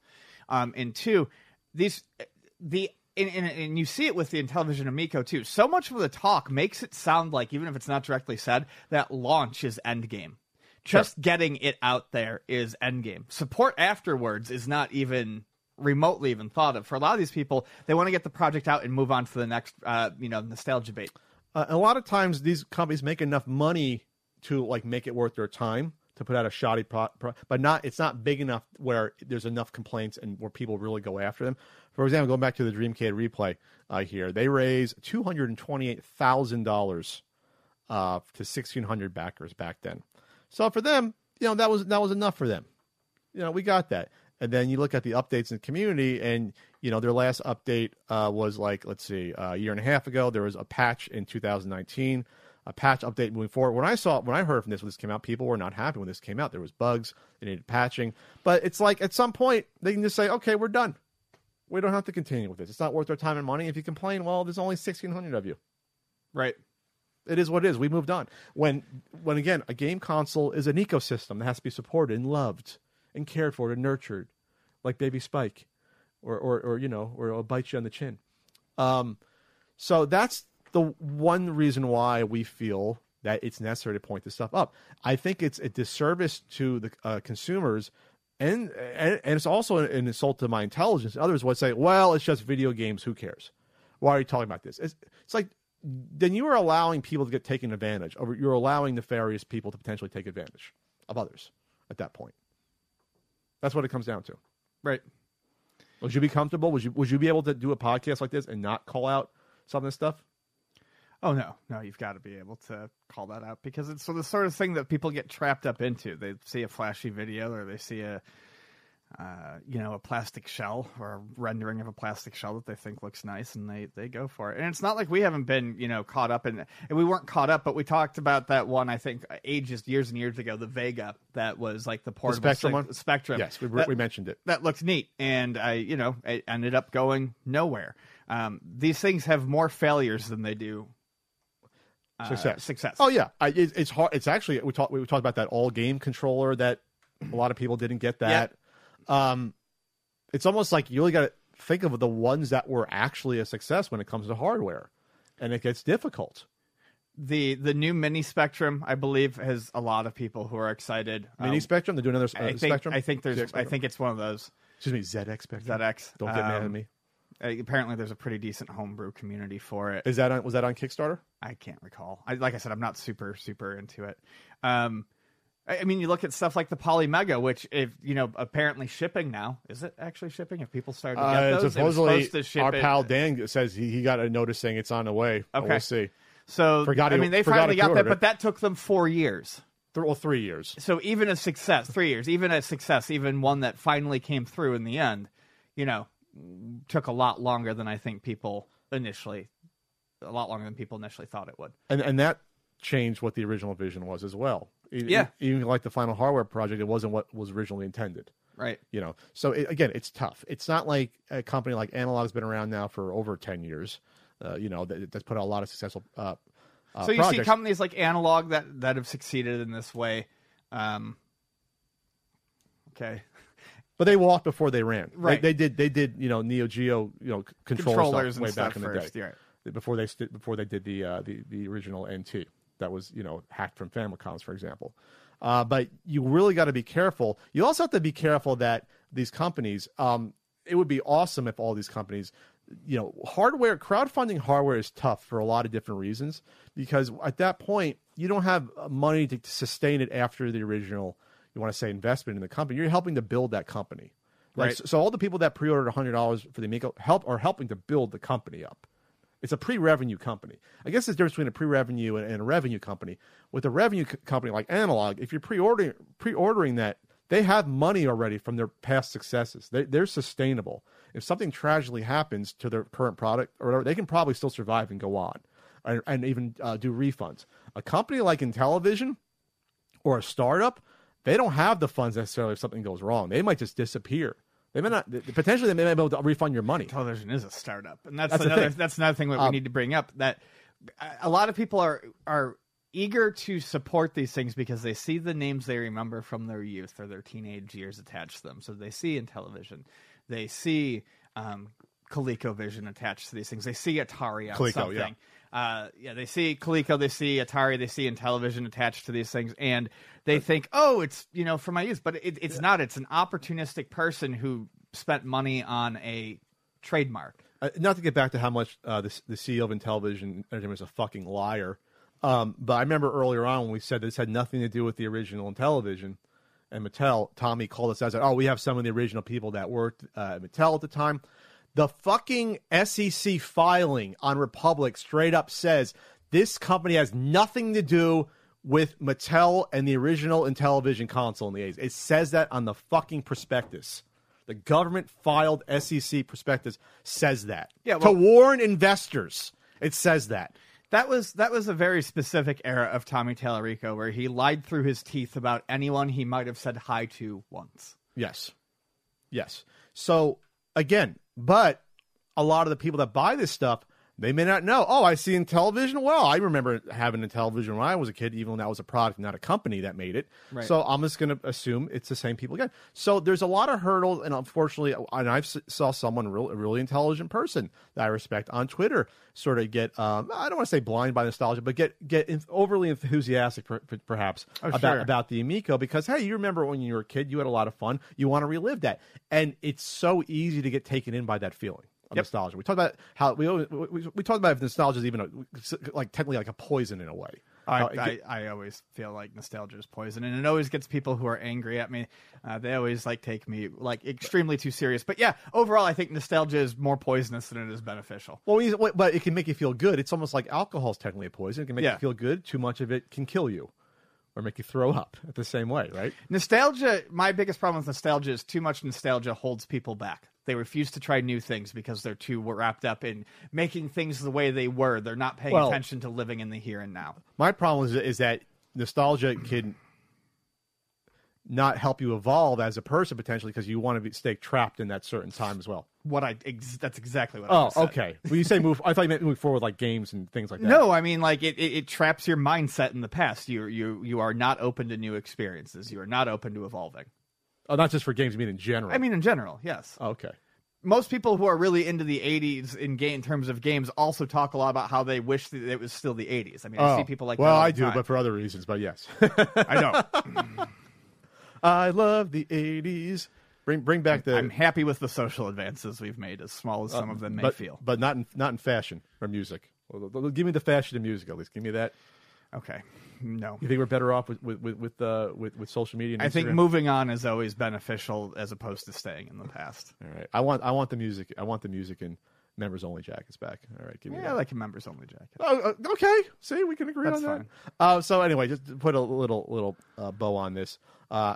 um, and two, these the and, and, and you see it with the Intellivision Amico too. So much of the talk makes it sound like, even if it's not directly said, that launch is endgame. Just getting it out there is endgame. Support afterwards is not even remotely even thought of. For a lot of these people, they want to get the project out and move on to the next, uh, you know, nostalgia bait. Uh, a lot of times, these companies make enough money to like make it worth their time to put out a shoddy product, pro but not it's not big enough where there's enough complaints and where people really go after them. For example, going back to the Dreamcade replay uh, here, they raised two hundred and twenty-eight thousand uh, dollars to sixteen hundred backers back then. So for them, you know that was that was enough for them. You know, we got that. And then you look at the updates in the community, and you know their last update uh, was like let's see, uh, a year and a half ago. There was a patch in 2019 a patch update moving forward. When I saw when I heard from this when this came out, people were not happy when this came out. There was bugs, they needed patching. But it's like at some point they can just say, okay, we're done. We don't have to continue with this. It's not worth our time and money. If you complain, well, there's only sixteen hundred of you. Right. It is what it is. We moved on. When when again, a game console is an ecosystem that has to be supported and loved and cared for and nurtured, like Baby Spike, or or, or you know, or it'll bite you on the chin. Um, so that's the one reason why we feel that it's necessary to point this stuff up. I think it's a disservice to the uh, consumers, and, and and it's also an insult to my intelligence. Others would say, "Well, it's just video games. Who cares? Why are you talking about this?" It's, it's like then you are allowing people to get taken advantage, or you're allowing nefarious people to potentially take advantage of others at that point. That's what it comes down to. Right. Would you be comfortable? Would you would you be able to do a podcast like this and not call out some of this stuff? Oh no, no, you've got to be able to call that out because it's the sort of thing that people get trapped up into. They see a flashy video or they see a, uh, you know, a plastic shell or a rendering of a plastic shell that they think looks nice, and they they go for it. And it's not like we haven't been, you know, caught up in. And we weren't caught up, but we talked about that one. I think ages, years and years ago, the Vega that was like the portable Spectrum sig- Spectrum. Yes, we, That- we mentioned it. that looked neat and i you know it ended up going nowhere um, these things have more failures than they do uh, Success. success Oh yeah, I, it, it's hard. It's actually we talked we talked about that all game controller that a lot of people didn't get that. Um, it's almost like you really got to think of the ones that were actually a success when it comes to hardware, and it gets difficult. the the new mini spectrum i believe has a lot of people who are excited Mini Um, Spectrum, they're doing another uh, I think, Spectrum. I think there's ZX I think it's one of those excuse me ZX Spectrum. ZX. Don't get mad at Um, me. apparently there's a pretty decent homebrew community for it Is that on, was that on Kickstarter? I can't recall. I, like I said, I'm not super super into it. Um, I, mean, you look at stuff like the Polymega, which if you know, apparently shipping now. Is it actually shipping? If people started to get Uh, those, supposedly, our it- pal Dan says he, he got a notice saying it's on the way. Okay. We'll see. So Forgot I mean, they finally got that, but that took them four years. Th- well, three years. So even a success, three years, even a success, even one that finally came through in the end, you know, took a lot longer than I think people initially, a lot longer than people initially thought it would. and and that changed what the original vision was as well. Yeah. even like the final hardware project, it wasn't what was originally intended. Right. You know, so it, again, it's tough. It's not like a company like Analogue's been around now for over ten years. Uh, you know, that, that's put out a lot of successful. Uh, uh, so you see companies like Analog that that have succeeded in this way. Um, okay, but they walked before they ran. Right. They, did. They did. You know, Neo Geo. You know, control controllers way stuff back in the first. day yeah. before they before they did the uh, the the original NT that was you know hacked from Famicoms, for example. Uh, but you really got to be careful. You also have to be careful that these companies. Um, it would be awesome if all these companies, you know, hardware crowdfunding hardware is tough for a lot of different reasons because at that point you don't have uh, money to, sustain it after the original. You want to say investment in the company. You're helping to build that company. Like, Right. so, so all the people that pre-ordered hundred dollars for the Amico help are helping to build the company up. It's a pre-revenue company. I guess there's a difference between a pre-revenue and, and a revenue company. With a revenue c- company like Analogue, if you're pre-ordering pre-ordering that, they have money already from their past successes. They, they're sustainable. If something tragically happens to their current product or whatever, they can probably still survive and go on, and, and even uh, do refunds. A company like Intellivision or a startup, they don't have the funds necessarily if something goes wrong. They might just disappear. They may not. Potentially, they may not be able to refund your money. television is a startup, and that's, That's another thing. that's another thing that we Um, need to bring up. That a lot of people are are eager to support these things because they see the names they remember from their youth or their teenage years attached to them. So they see Intellivision, they see um, ColecoVision attached to these things. They see Atari on Coleco, something. yeah. Uh, yeah, they see Coleco, they see Atari, they see Intellivision attached to these things, and they think, oh, it's you know for my use, but it, it's not. It's an opportunistic person who spent money on a trademark. uh, not to get back to how much uh, the, the CEO of Intellivision Entertainment is a fucking liar, um, but I remember earlier on when we said this had nothing to do with the original Intellivision and Mattel. Tommy called us out "Oh, we have some of the original people that worked uh, at Mattel at the time." The fucking SEC filing on Republic straight up says this company has nothing to do with Mattel and the original Intellivision console in the 80s. It says that on the fucking prospectus. The government filed SEC prospectus says that. Yeah, well- to warn investors, it says that. That was that was a very specific era of Tommy Tallarico where he lied through his teeth about anyone he might have said hi to once. Yes. Yes. So again, but a lot of the people that buy this stuff, they may not know. Oh, I see Intellivision. Well, I remember having a television when I was a kid, even when that was a product, not a company that made it. Right. So I'm just going to assume it's the same people again. So there's a lot of hurdles, and unfortunately, and I saw someone real, a really intelligent person that I respect on Twitter sort of get um, I don't want to say blind by nostalgia, but get get overly enthusiastic per, per- perhaps Oh, about sure. about the Amico because hey, you remember when you were a kid, you had a lot of fun. You want to relive that, and it's so easy to get taken in by that feeling of nostalgia. We talked about how we always, we, we talked about if nostalgia is even a, like technically like a poison in a way. I, I, I always feel like nostalgia is poison, and it always gets people who are angry at me. Uh, they always like take me like extremely too serious. But yeah, overall, I think nostalgia is more poisonous than it is beneficial. well, but it can make you feel good. It's almost like alcohol is technically a poison. It can make Yeah. you feel good. Too much of it can kill you, or make you throw up at the same way, right? Nostalgia. My biggest problem with nostalgia is too much nostalgia holds people back. They refuse to try new things because they're too wrapped up in making things the way they were. They're not paying Well- attention to living in the here and now. My problem is, is that nostalgia can not help you evolve as a person potentially because you want to be, stay trapped in that certain time as well. What I ex- that's exactly what. I Oh, okay. When you say move, I thought you meant move forward like games and things like that. No, I mean like it, it, it traps your mindset in the past. You you you are not open to new experiences. You are not open to evolving. Oh, not just for games. I mean in general. I mean, in general, yes. Oh, okay. Most people who are really into the '80s in game in terms of games also talk a lot about how they wish that it was still the '80s. I mean, I see people like Oh, well, I do, time. but for other reasons. But yes, [LAUGHS] I know. [LAUGHS] I love the '80s. Bring bring back the I'm happy with the social advances we've made, as small as some of them may Uh, but, feel. but not in not in fashion or music. Well, Give me the fashion and music at least. Give me that. Okay, no. You think we're better off with with with with, uh, with, with social media? And I think moving on is always beneficial as opposed to staying in the past. All right. I want I want the music. I want the music and members only jackets back. All right. Give me Yeah, that. I like a members only jacket. Oh, uh, okay. See, we can agree That's on that. Uh, so anyway, just to put a little little uh, bow on this. Uh,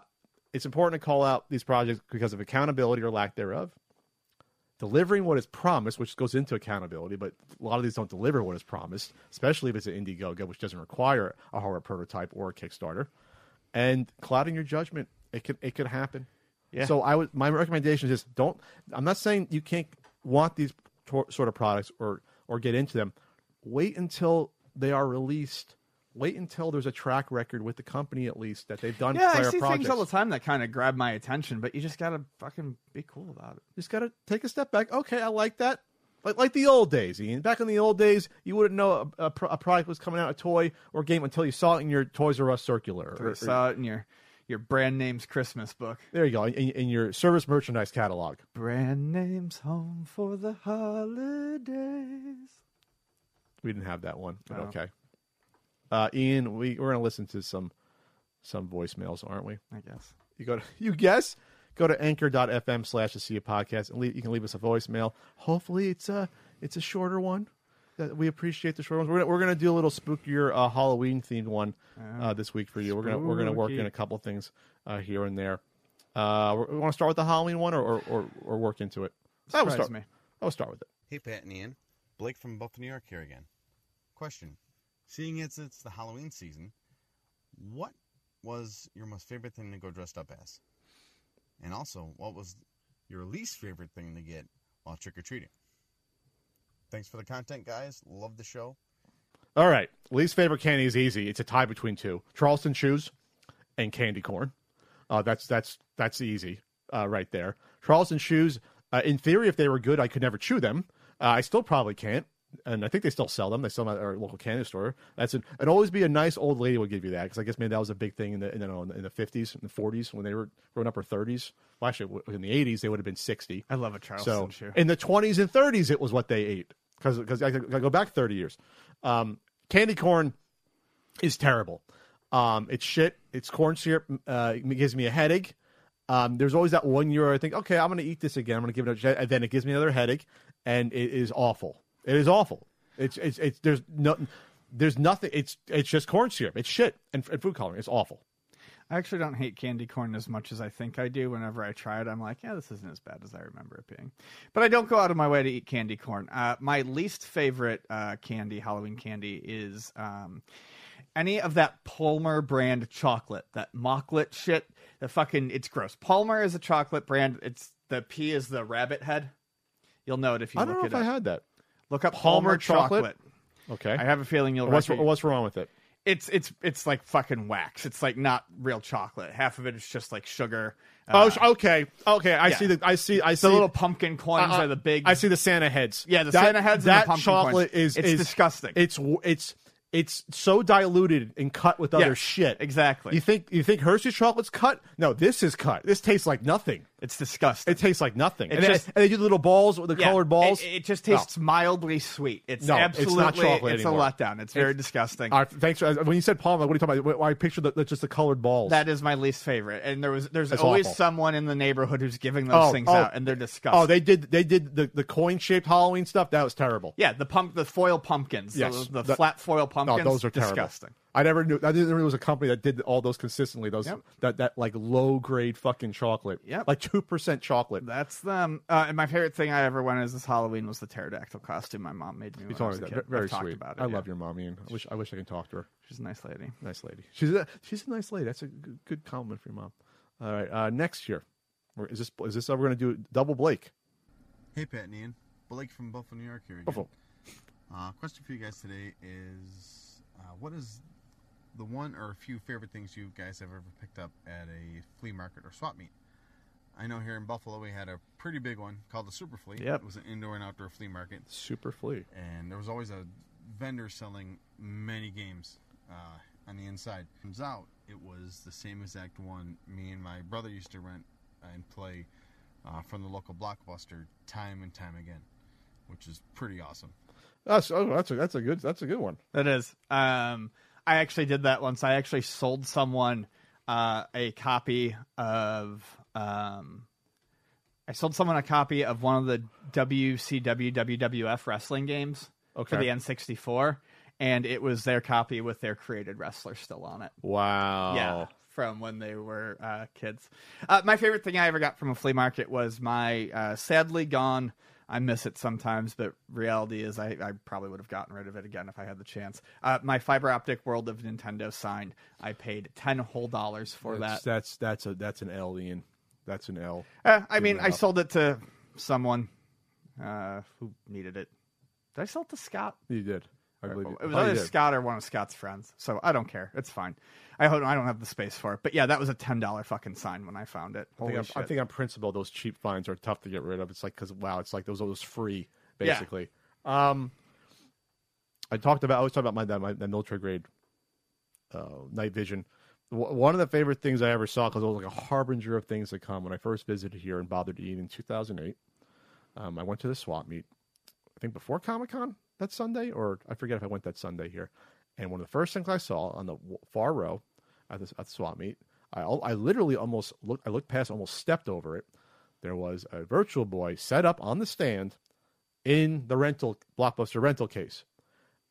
it's important to call out these projects because of accountability or lack thereof. Delivering what is promised, which goes into accountability, but a lot of these don't deliver what is promised, especially if it's an Indiegogo, which doesn't require a hardware prototype or a Kickstarter. And clouding your judgment, it could it could happen. Yeah. So I would my recommendation is just don't. I'm not saying you can't want these tor- sort of products or or get into them. Wait until they are released. Wait until there's a track record with the company at least that they've done Yeah, I prior see projects. things all the time that kind of grab my attention, but you just gotta fucking be cool about it. just got to take a step back. Okay, I like that. Like like the old days, Ian. Back in the old days, you wouldn't know a, a, a product was coming out, a toy or game, until you saw it in your Toys R Us circular. Or Or- saw it in your your brand name's Christmas book. there you go, in, in your service merchandise catalog. Brand names home for the holidays. We didn't have that one, but Oh. okay. Uh, Ian, we we're gonna listen to some some voicemails, aren't we? I guess. You go to [LAUGHS] you guess. Go to anchor.fm slash the sea podcast and leave, you can leave us a voicemail. Hopefully it's a it's a shorter one. That we appreciate the short ones. We're gonna, we're gonna do a little spookier uh, Halloween themed one uh, this week for you. We're gonna we're gonna work Spooky. in a couple things uh, here and there. Uh, we want to start with the Halloween one or or, or, or work into it. I will Surprise start. me. I will start with it. Hey, Pat and Ian. Blake from Buffalo, New York here again. Question. Seeing it's, it's the Halloween season, what was your most favorite thing to go dressed up as? And also, what was your least favorite thing to get while trick or treating? Thanks for the content, guys. Love the show. All right. Least favorite candy is easy. It's a tie between two: Charleston Chews and candy corn. Uh, that's that's that's easy uh, right there. Charleston Chews. Uh, in theory, if they were good, I could never chew them. Uh, I still probably can't. And I think they still sell them. They sell them at our local candy store. That's an, and always be a nice old lady would give you that because I guess maybe that was a big thing in the in the, in the 50s and the 40s when they were growing up or 30s. Well, actually, in the 80s they would have been 60. I love a Charleston So shoe. in the 20s and 30s, it was what they ate because because I, I go back 30 years. Um, candy corn is terrible. Um, it's shit. It's corn syrup. Uh, it gives me a headache. Um, there's always that one year where I think, okay, I'm going to eat this again. I'm going to give it a and then it gives me another headache, and it is awful. It is awful. It's it's it's there's no there's nothing. It's it's just corn syrup. It's shit and, and food coloring. It's awful. I actually don't hate candy corn as much as I think I do. Whenever I try it, I'm like, yeah, this isn't as bad as I remember it being. But I don't go out of my way to eat candy corn. Uh, my least favorite uh, candy, Halloween candy, is um, any of that Palmer brand chocolate, that mocklet shit. The fucking, it's gross. Palmer is a chocolate brand. It's the P is the rabbit head. You'll know it if you I look don't know it if up. I had that. Look up Palmer Palmer, chocolate? chocolate. Okay. I have a feeling you'll. what's recognize- what's wrong with it? it's it's it's like fucking wax. It's like not real chocolate. Half of it is just like sugar. Oh, Uh, sh- okay, okay. I yeah. see the. I see. I see the little pumpkin coins Uh, are the big. I see the Santa heads. Yeah, the That- Santa heads and the That pumpkin chocolate coins. is It's is disgusting. It's it's it's so diluted and cut with other Yes, shit. exactly. You think you think Hershey's chocolate's cut? No, this is cut. This tastes like nothing. It's disgusting. It tastes like nothing. And, they, and they do the little balls with the Yeah, colored balls. It, it just No. tastes mildly sweet. It's No, it's absolutely. not chocolate It's anymore. a letdown. It's very disgusting. All right, thanks. For, when you said palm, what are you talking about? I picture the, the- just the colored balls. that is my least favorite. And there was there's That's always awful. someone in the neighborhood who's giving those Oh, things oh. out, and they're disgusting. oh, they did they did the, the coin shaped Halloween stuff. That was terrible. yeah, the pump, the foil pumpkins, the- Yes. the, The- flat foil No, pumpkins. those are terrible. disgusting. I never knew. I didn't know there was a company that did all those consistently. Those Yep. that that like low grade fucking chocolate. Yep. like two percent chocolate. That's them. Uh, and my favorite thing I ever went as this Halloween was the pterodactyl costume my mom made me when You I told me that. Very I've sweet. About it, I yeah. love your mommy, and I wish I wish I could talk to her. She's a nice lady. Nice lady. She's a she's a nice lady. That's a good, good compliment for your mom. All right, uh, next year, is this is this? how We're going to do double Blake. Hey, Pat and Ian. Blake from Buffalo, New York here again. Buffalo. Uh, question for you guys today is uh, what is the one or a few favorite things you guys have ever picked up at a flea market or swap meet? I know here in Buffalo we had a pretty big one called the Super Flea. Yep. It was an indoor and outdoor flea market, Super flea. and there was always a vendor selling many games uh, on the inside. Turns out it was the same exact one me and my brother used to rent and play uh, from the local blockbuster time and time again, which is pretty awesome. That's oh, that's a that's a good that's a good one. That is. Um, I actually did that once. I actually sold someone uh, a copy of. Um, I sold someone a copy of one of the WCW WWF wrestling games for Okay. the N64, and it was their copy with their created wrestler still on it. Wow. Yeah, from when they were uh, kids. Uh, my favorite thing I ever got from a flea market was my uh, sadly gone. I miss it sometimes, but reality is I, I probably would have gotten rid of it again if I had the chance. Uh, my fiber optic World of Nintendo sign. I paid ten whole dollars for That's, that. that's that's a that's an L, Ian. That's an L. Uh, I mean, I sold it to someone uh, who needed it. Did I sell it to Scott? You did. I believe. It was Oh, either. Scott or one of Scott's friends, so I don't care. It's fine. I hope I don't have the space for it, but yeah, that was a ten dollar fucking sign when I found it. I Holy think, shit! I'm, I think on principle, those cheap finds are tough to get rid of. It's like because wow, it's like those those free basically. Um, I talked about I was talking about my that my that military grade uh, night vision. W- one of the favorite things I ever saw because it was like a harbinger of things to come when I first visited here and bothered to eat in 2008. Um, I went to the swap meet. I think before Comic Con that Sunday, or I forget if I went that Sunday here. And one of the first things I saw on the far row at the, at the swap meet, I, I literally almost looked, I looked past, almost stepped over it. There was a virtual boy set up on the stand in the rental blockbuster rental case,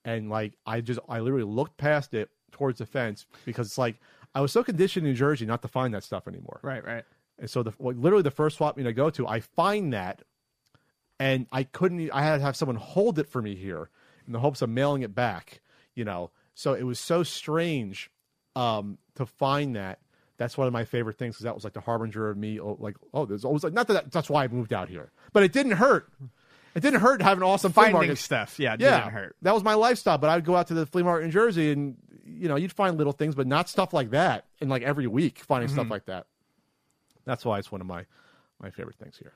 and like I just, I literally looked past it towards the fence because it's like I was so conditioned in New Jersey not to find that stuff anymore. right, right. And so the like, literally the first swap meet I go to, I find that, and I couldn't. I had to have someone hold it for me here in the hopes of mailing it back. You know, so it was so strange um, to find that. That's one of my favorite things because that was like the harbinger of me. Oh, like, oh, there's always like not that that's why I moved out here, but it didn't hurt. It didn't hurt having an awesome flea Finding market. stuff, yeah, it Yeah, didn't hurt. that was my lifestyle. But I'd go out to the flea market in Jersey, and you know, you'd find little things, but not stuff like that. And like every week, finding Mm-hmm. stuff like that. That's why it's one of my my favorite things here.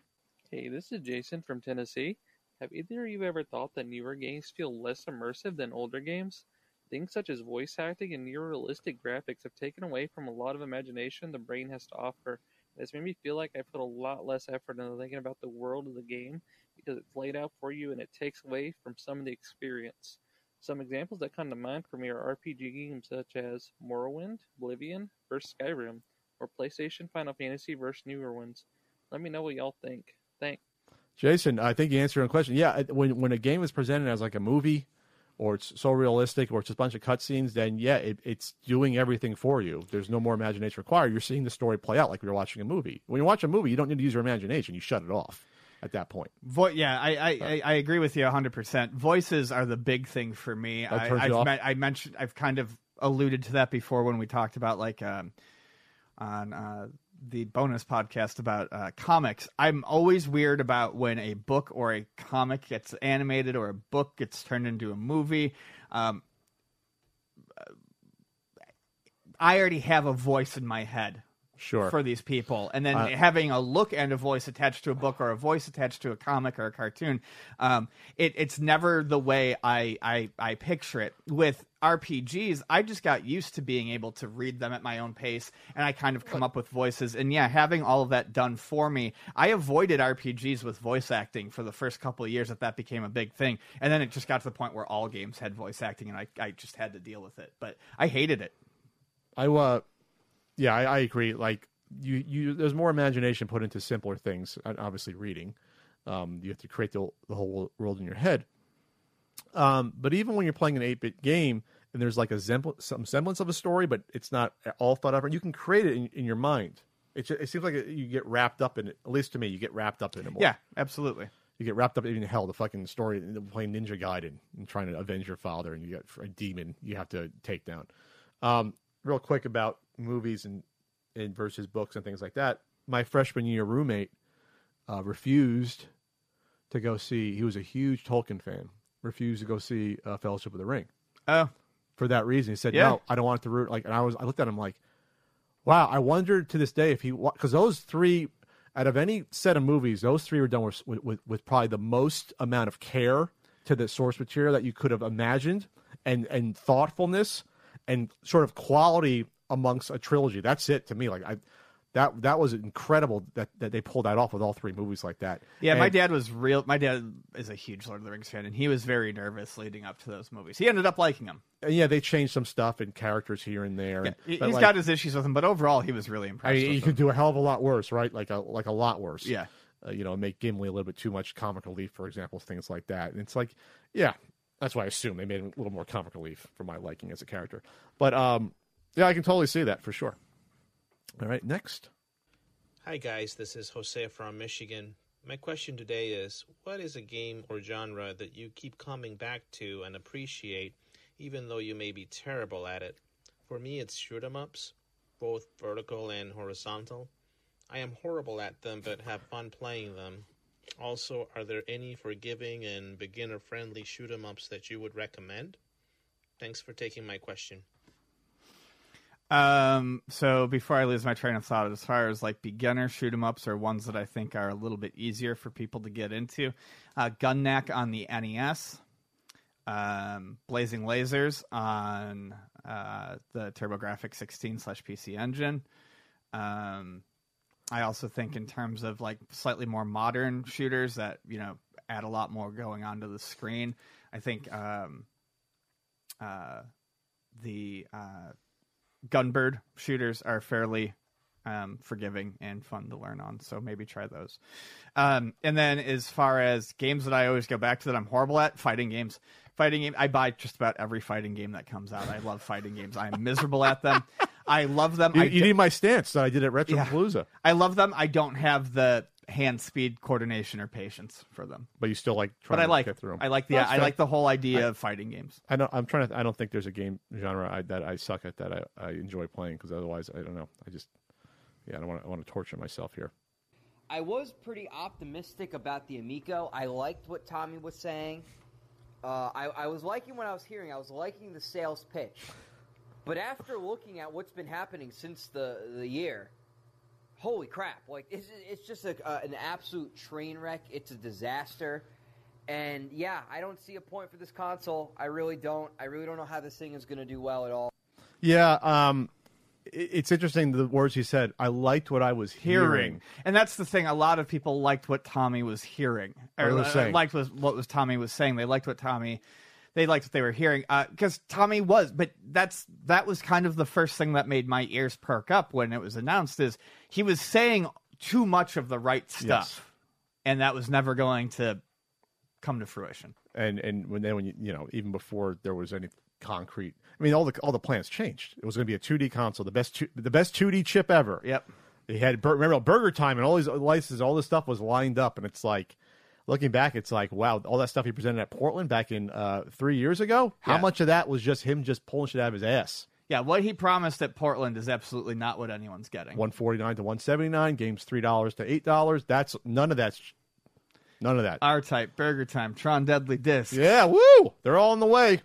Hey, this is Jason from Tennessee. Have either of you ever thought that newer games feel less immersive than older games? Things such as voice acting and near realistic graphics have taken away from a lot of imagination the brain has to offer. It's made me feel like I put a lot less effort into thinking about the world of the game because it's laid out for you and it takes away from some of the experience. Some examples that come to mind for me are RPG games such as Morrowind, Oblivion vs Skyrim, or PlayStation Final Fantasy vs newer ones. Let me know what y'all think. Thanks. Jason, I think you answered your own question. Yeah, when when a game is presented as like a movie, or it's so realistic, or it's just a bunch of cutscenes, then yeah, it, it's doing everything for you. There's no more imagination required. You're seeing the story play out like you're watching a movie. When you watch a movie, you don't need to use your imagination. You shut it off at that point. Vo- yeah, I, I, I, I agree with you 100%. Voices are the big thing for me. That I, turns you I've off? me- I mentioned, I've kind of alluded to that before when we talked about like um, on uh, the bonus podcast about uh, comics. I'm always weird about when a book or a comic gets animated or a book gets turned into a movie. Um, I already have a voice in my head Sure. for these people, and then Uh, having a look and a voice attached to a book or a voice attached to a comic or a cartoon, um, it, it's never the way I, I I picture it. With RPGs, I just got used to being able to read them at my own pace, and I kind of come up with voices. And yeah, having all of that done for me, I avoided RPGs with voice acting for the first couple of years that that became a big thing, and then it just got to the point where all games had voice acting, and I I just had to deal with it. But I hated it. I uh, yeah, I, I agree. Like you, you, there's more imagination put into simpler things. Obviously, reading, um, you have to create the, the whole world in your head. Um, but even when you're playing an 8-bit game and there's like a zem- some semblance of a story, but it's not all thought out, you can create it in, in your mind. It, it seems like you get wrapped up in it. At least to me, you get wrapped up in it more. Yeah, absolutely. you get wrapped up in hell the fucking story playing Ninja Gaiden and trying to avenge your father, and you got a demon you have to take down. Um, real quick about movies and, and versus books and things like that. My freshman year roommate uh, refused to go see. He was a huge Tolkien fan. Refused to go see uh, Fellowship of the Ring Oh, for that reason. He said, Yeah. "No, I don't want it to root." Like, and I was, I looked at him like, "Wow." I wondered to this day if he, because those three, out of any set of movies, those three were done with, with with probably the most amount of care to the source material that you could have imagined, and and thoughtfulness and sort of quality amongst a trilogy. That's it to me. Like I. That that was incredible that, that they pulled that off with all three movies like that. Yeah, my dad was real. My dad is a huge Lord of the Rings fan, and he was very nervous leading up to those movies. He ended up liking them. yeah, they changed some stuff and characters here and there. Yeah, and- he's like- got his issues with them, but overall, he was really I impressed. mean, with you could do a hell of a lot worse, right? Like a like a lot worse. Yeah. Uh, you know, make Gimli a little bit too much comic relief, for example, things like that. And it's like, yeah, that's why I assume they made him a little more comic relief for my liking as a character. But um, yeah, I can totally see that for sure. All right, next. Hi guys, this is Jose from Michigan. My question today is what is a game or genre that you keep coming back to and appreciate even though you may be terrible at it? For me it's shoot 'em ups, both vertical and horizontal. I am horrible at them but have fun playing them. Also, are there any forgiving and beginner friendly shoot 'em ups that you would recommend? Thanks for taking my question. Um, so before I lose my train of thought, as far as like beginner shoot 'em ups or ones that I think are a little bit easier for people to get into, uh, Gun-Nac on the NES, um, Blazing Lasers on uh, the TurboGrafx 16 slash PC Engine. Um, I also think in terms of like slightly more modern shooters that you know add a lot more going onto the screen. I think um, uh, the uh, Gunbird shooters are fairly um, forgiving and fun to learn on. So maybe try those. Um, and then as far as games that I always go back to that I'm horrible at, fighting games. Fighting game. I buy just about every fighting game that comes out. I love fighting games. I'm miserable at them. [LAUGHS] I love them. You, I you d- need my stance that I did at Retropalooza, I love them. I don't have the hand speed coordination or patience for them. but you still like trying But I to like get through them. I like the That's I fair. like the whole idea of fighting games. I don't. I'm trying to. I don't think there's a game genre I, that I suck at that I, I enjoy playing because otherwise I don't know. I just yeah. I don't want. to I want to torture myself here. I was pretty optimistic about the Amico. I liked what Tommy was saying. Uh, I, I was liking what I was hearing. I was liking the sales pitch. But after looking at what's been happening since the the year, holy crap! Like it's it's just a, uh, an absolute train wreck. It's a disaster, And yeah, I don't see a point for this console. I really don't. I really don't know how this thing is going to do well at all. Yeah, um, it's interesting the words he said. I liked what I was hearing. hearing. And that's the thing. A lot of people liked what Tommy was hearing, or What he was uh, saying. liked was, what was Tommy was saying. They liked what Tommy, they liked what they were hearing uh, because Tommy was. But that's that was kind of the first thing that made my ears perk up when it was announced. Is he was saying too much of the right stuff, and that was never going to come to fruition. and and when then when you you know even before there was any concrete, I mean all the all the plans changed. It was going to be a 2D console, the best two, the best 2D chip ever. Yep. They had remember Burger Time and all these licenses, all this stuff was lined up, and it's like looking back, it's like wow, all that stuff he presented at Portland back in uh, three years ago. How Yeah. much of that was just him just pulling shit out of his ass? Yeah, what he promised at Portland is absolutely not what anyone's getting. One forty nine to one seventy nine, games three dollars to eight dollars. That's none of that's none of that. R Type, Burger Time, Tron Deadly Disc. yeah, woo! They're all on the way.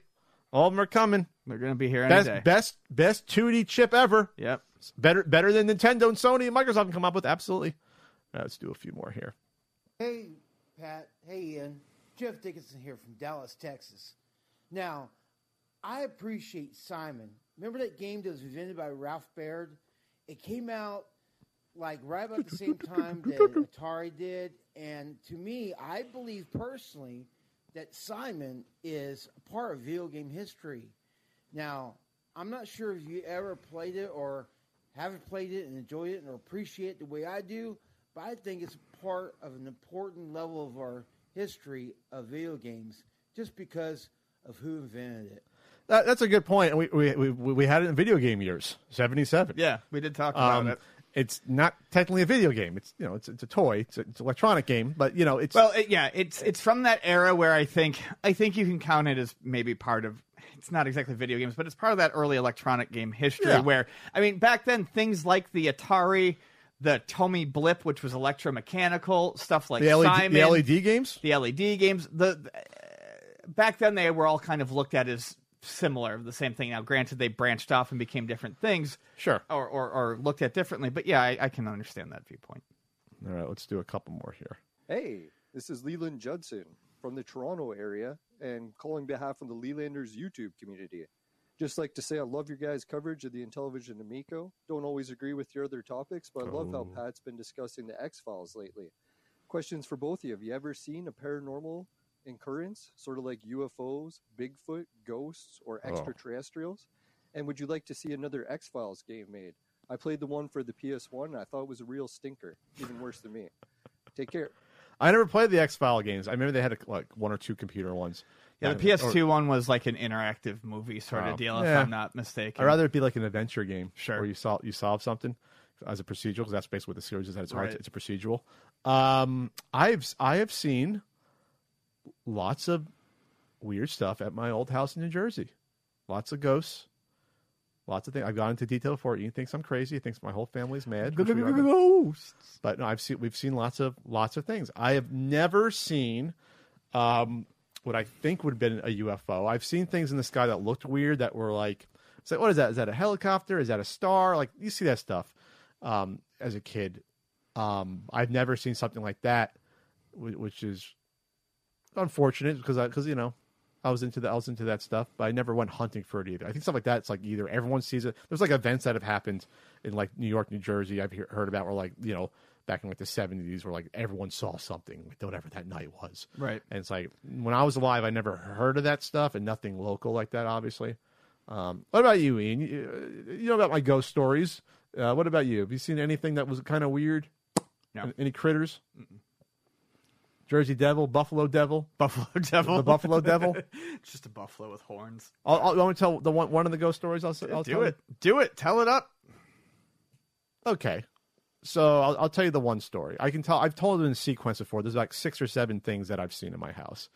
All of them are coming. They're going to be here any Best day. best best 2D chip ever. Yep. Better better than Nintendo and Sony and Microsoft can come up with. Absolutely. Uh, let's do a few more here. Hey, Pat. Hey, Ian. Jeff Dickinson here from Dallas, Texas. Now, I appreciate Simon. Remember that game that was invented by Ralph Baer? It came out like right about the same time that Atari did. And to me, I believe personally that Simon is a part of video game history. Now, I'm not sure if you ever played it or haven't played it and enjoyed it or appreciate it the way I do, but I think it's part of an important level of our history of video games just because of who invented it. That, that's a good point. We, we, we, we had it in video game years, 77. Yeah, we did talk about Um, it. it's not technically a video game. It's you know it's it's a toy. It's, a, it's an electronic game, but you know it's Well, it, yeah, it's it's from that era where I think I think you can count it as maybe part of. It's not exactly video games, but it's part of that early electronic game history. Yeah. Where I mean, back then things like the Atari, the Tomy Blip, which was electromechanical stuff like the LED, Simon, the LED games. the LED games. The, the- back then they were all kind of looked at as similar, the same thing. Now, granted, they branched off and became different things, Sure. or or, or looked at differently. But yeah, I, I can understand that viewpoint. All right, let's do a couple more here. Hey, this is Leland Judson from the Toronto area and calling behalf of the Lelanders YouTube community. Just like to say I love your guys' coverage of the Intellivision Amico. Don't always agree with your other topics, but I love how Oh. Pat's been discussing the X Files lately. Questions for both of you. Have you ever seen a paranormal occurrence, sort of like UFOs, Bigfoot, ghosts, or Oh. extraterrestrials? And would you like to see another X Files game made? I played the one for the PS1 and I thought it was a real stinker, even worse than me. Take care. I never played the X File games. I remember they had like one or two computer ones. Yeah, the PS2 one was like an interactive movie sort of deal, if Yeah. I'm not mistaken. I'd rather it be like an adventure game, Sure. where you solve you solve something as a procedural, because that's basically what the series is. At its heart, Right. it's a procedural. Um, I've I have seen lots of weird stuff at my old house in New Jersey. Lots of ghosts. Lots of things. I've gone into detail for it. Ian thinks I'm crazy. He thinks my whole family's mad. which we are, Ghosts. but no, I've seen we've seen lots of lots of things. I have never seen um, what I think would have been a UFO. I've seen things in the sky that looked weird that were like, it's like, what is that? Is that a helicopter? Is that a star? Like you see that stuff um, as a kid. Um, I've never seen something like that, which is unfortunate because I because you know I was into that I was into that stuff, but I never went hunting for it either. I think stuff like that it's like either everyone sees it. There's like events that have happened in like New York, New Jersey. I've he- heard about where like you know back in like the 70s where like everyone saw something, like, whatever that night was. Right. And it's like when I was alive, I never heard of that stuff and nothing local like that, obviously. Um, what about you, Ian? You, you know about my ghost stories. Uh, what about you? Have you seen anything that was kind of weird? No. Any critters? Jersey Devil, Buffalo Devil, Buffalo Devil. the Buffalo Devil. [LAUGHS] Just a buffalo with horns. I'll, I'll, want to tell the one one of the ghost stories. I'll, I'll Do tell you? it. Do it. Tell it up. Okay. So I'll, I'll tell you the one story. I can tell. I've told it in sequence before. There's like six or seven things that I've seen in my house,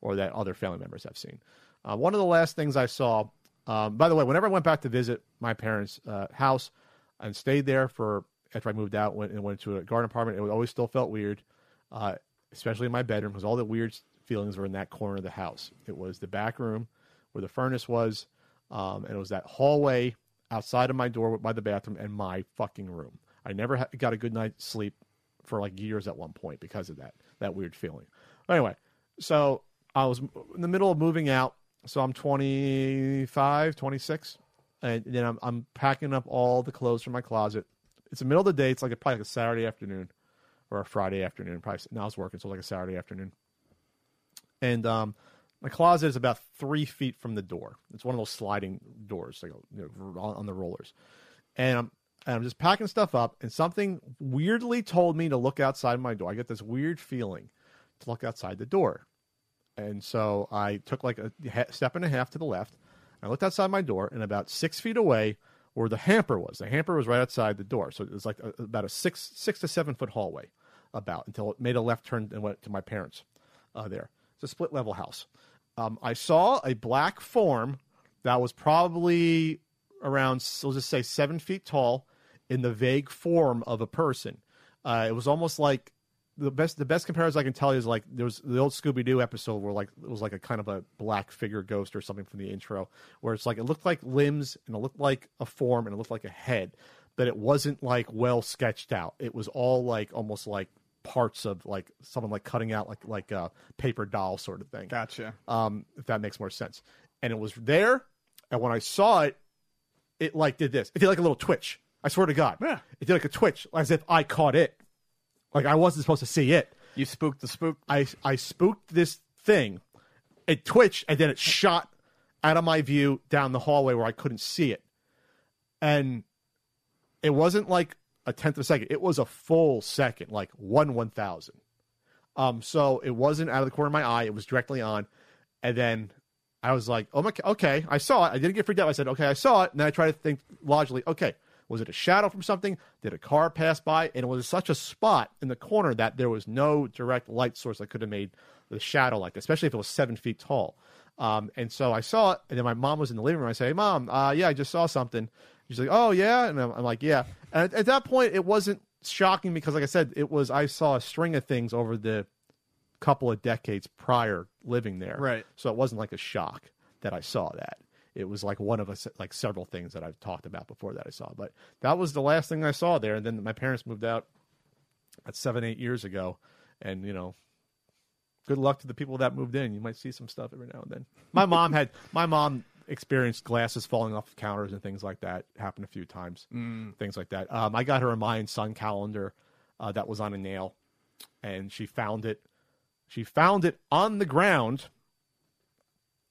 or that other family members have seen. Uh, one of the last things I saw. Um, by the way, whenever I went back to visit my parents' uh, house and stayed there for after I moved out went, and went to a garden apartment, it always still felt weird, uh, especially in my bedroom because all the weird feelings were in that corner of the house. It was the back room where the furnace was, um, and it was that hallway outside of my door by the bathroom and my fucking room. I never ha- got a good night's sleep for like years at one point because of that that weird feeling. Anyway, So I was in the middle of moving out. So I'm 25, 26, and then I'm I'm packing up all the clothes from my closet. It's the middle of the day. It's like a, probably like a Saturday afternoon or a Friday afternoon. Probably now I was working, so like a Saturday afternoon. And um, my closet is about three feet from the door. It's one of those sliding doors, like you know, on the rollers. And I'm and I'm just packing stuff up, and something weirdly told me to look outside my door. I get this weird feeling to look outside the door. And so I took like a step and a half to the left. I looked outside my door, and about six feet away, where the hamper was, the hamper was right outside the door. So it was like a, about a six six to seven foot hallway, about until it made a left turn and went to my parents. Uh, there, it's a split level house. Um, I saw a black form that was probably around, let's just say, seven feet tall, in the vague form of a person. Uh, it was almost like the best the best comparison I can tell you is like there was the old Scooby Doo episode where like it was like a kind of a black figure ghost or something from the intro where it's like it looked like limbs and it looked like a form and it looked like a head, but it wasn't like well sketched out. It was all like almost like parts of like someone like cutting out like like a paper doll sort of thing. Gotcha. Um, if that makes more sense. And it was there, and when I saw it, it like did this. It did like a little twitch. I swear to God. Yeah. It did like a twitch, as if I caught it. Like I wasn't supposed to see it. You spooked the spook. I I spooked this thing. It twitched and then it shot out of my view down the hallway where I couldn't see it. And it wasn't like a tenth of a second. It was a full second, like one one thousand. Um, so it wasn't out of the corner of my eye. It was directly on. And then I was like, oh my, okay, I saw it. I didn't get freaked out. I said, okay, I saw it. And then I tried to think logically, okay, was it a shadow from something? Did a car pass by? And it was such a spot in the corner that there was no direct light source that could have made the shadow like, that, especially if it was seven feet tall. Um, and so I saw it, and then my mom was in the living room. I say, hey, "Mom, uh, yeah, I just saw something." She's like, "Oh yeah," and I'm, I'm like, "Yeah." And at, at that point, it wasn't shocking because, like I said, it was I saw a string of things over the couple of decades prior living there, Right. So it wasn't like a shock that I saw that. It was like one of us, like several things that I've talked about before that I saw. But that was the last thing I saw there. And then my parents moved out at seven, eight years ago, and you know, good luck to the people that moved in. You might see some stuff every now and then. My [LAUGHS] mom had my mom experienced glasses falling off of counters and things like that. Happened a few times. Things like that. Um, I got her a Mayan sun calendar uh, that was on a nail, and she found it. She found it on the ground,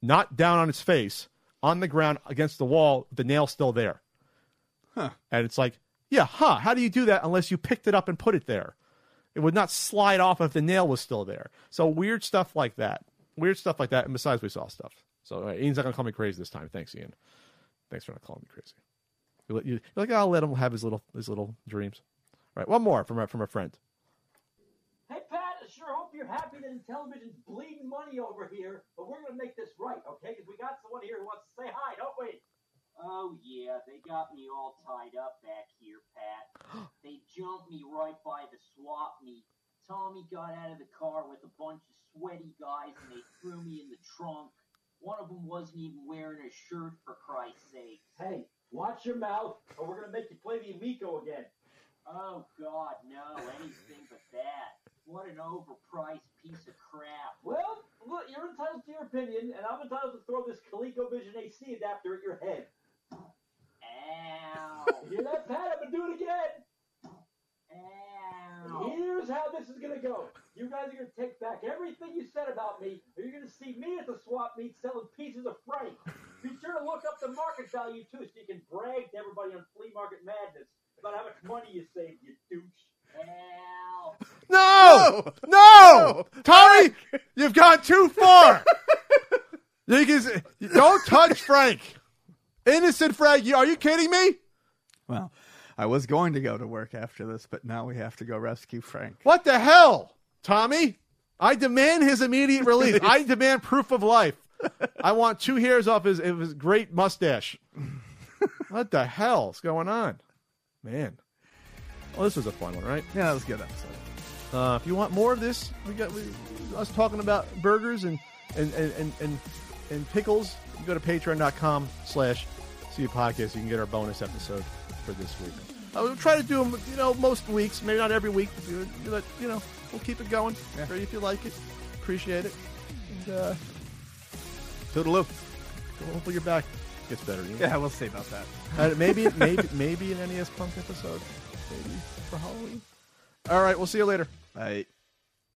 not down on its face, on the ground against the wall. The nail still there. Huh. And it's like, yeah, huh? How do you do that unless you picked it up and put it there? It would not slide off if the nail was still there. So weird stuff like that. Weird stuff like that. And besides, we saw stuff. So all right, Ian's not gonna call me crazy this time. Thanks, Ian. Thanks for not calling me crazy. You, you, you're like, I'll let him have his little his little dreams. All right, one more from a, from a friend. Hey, Pat, I sure hope you're happy that Intellivision's bleeding money over here, but we're going to make this right, okay? Because we got someone here who wants to say hi, don't we? Oh, yeah, they got me all tied up back here, Pat. [GASPS] they jumped me right by the swap meet. Tommy got out of the car with a bunch of sweaty guys and they threw me in the trunk. One of them wasn't even wearing a shirt, for Christ's sake. Hey, watch your mouth, or we're going to make you play the Amico again. Oh, God, no, anything but that. What an overpriced piece of crap. Well, look, you're entitled to your opinion, and I'm entitled to throw this ColecoVision AC adapter at your head. Ow. You [LAUGHS] hear that, Pat? I'm going to do it again. Ow. Here's how this is gonna go. You guys are gonna take back everything you said about me, or you're gonna see me at the swap meet selling pieces of Frank. Be sure to look up the market value too, so you can brag to everybody on Flea Market Madness about how much money you saved, you douche. Ow. No, no, Tommy, you've gone too far. you can, don't touch Frank. Innocent Frank. Are you kidding me? Well, I was going to go to work after this, but now we have to go rescue Frank. What the hell, Tommy? I demand his immediate [LAUGHS] release. I demand proof of life. I want two hairs off his, his great mustache. what the hell's going on, man? Well, this was a fun one, right? Yeah, that was a good episode. Uh, if you want more of this, we got we, us talking about burgers and and and and, and, pickles. You go to patreon.com slash see podcast. You can get our bonus episode for this week. Uh, we'll try to do them, you know, most weeks, maybe not every week. But, you know, we'll keep it going. Yeah. If you like it. appreciate it. And, uh, toodaloo. Hopefully your back gets better. Ian. Yeah, we'll see about that. Uh, maybe, maybe, [LAUGHS] maybe an NES Punk episode, maybe for Halloween. All right, we'll see you later. Bye.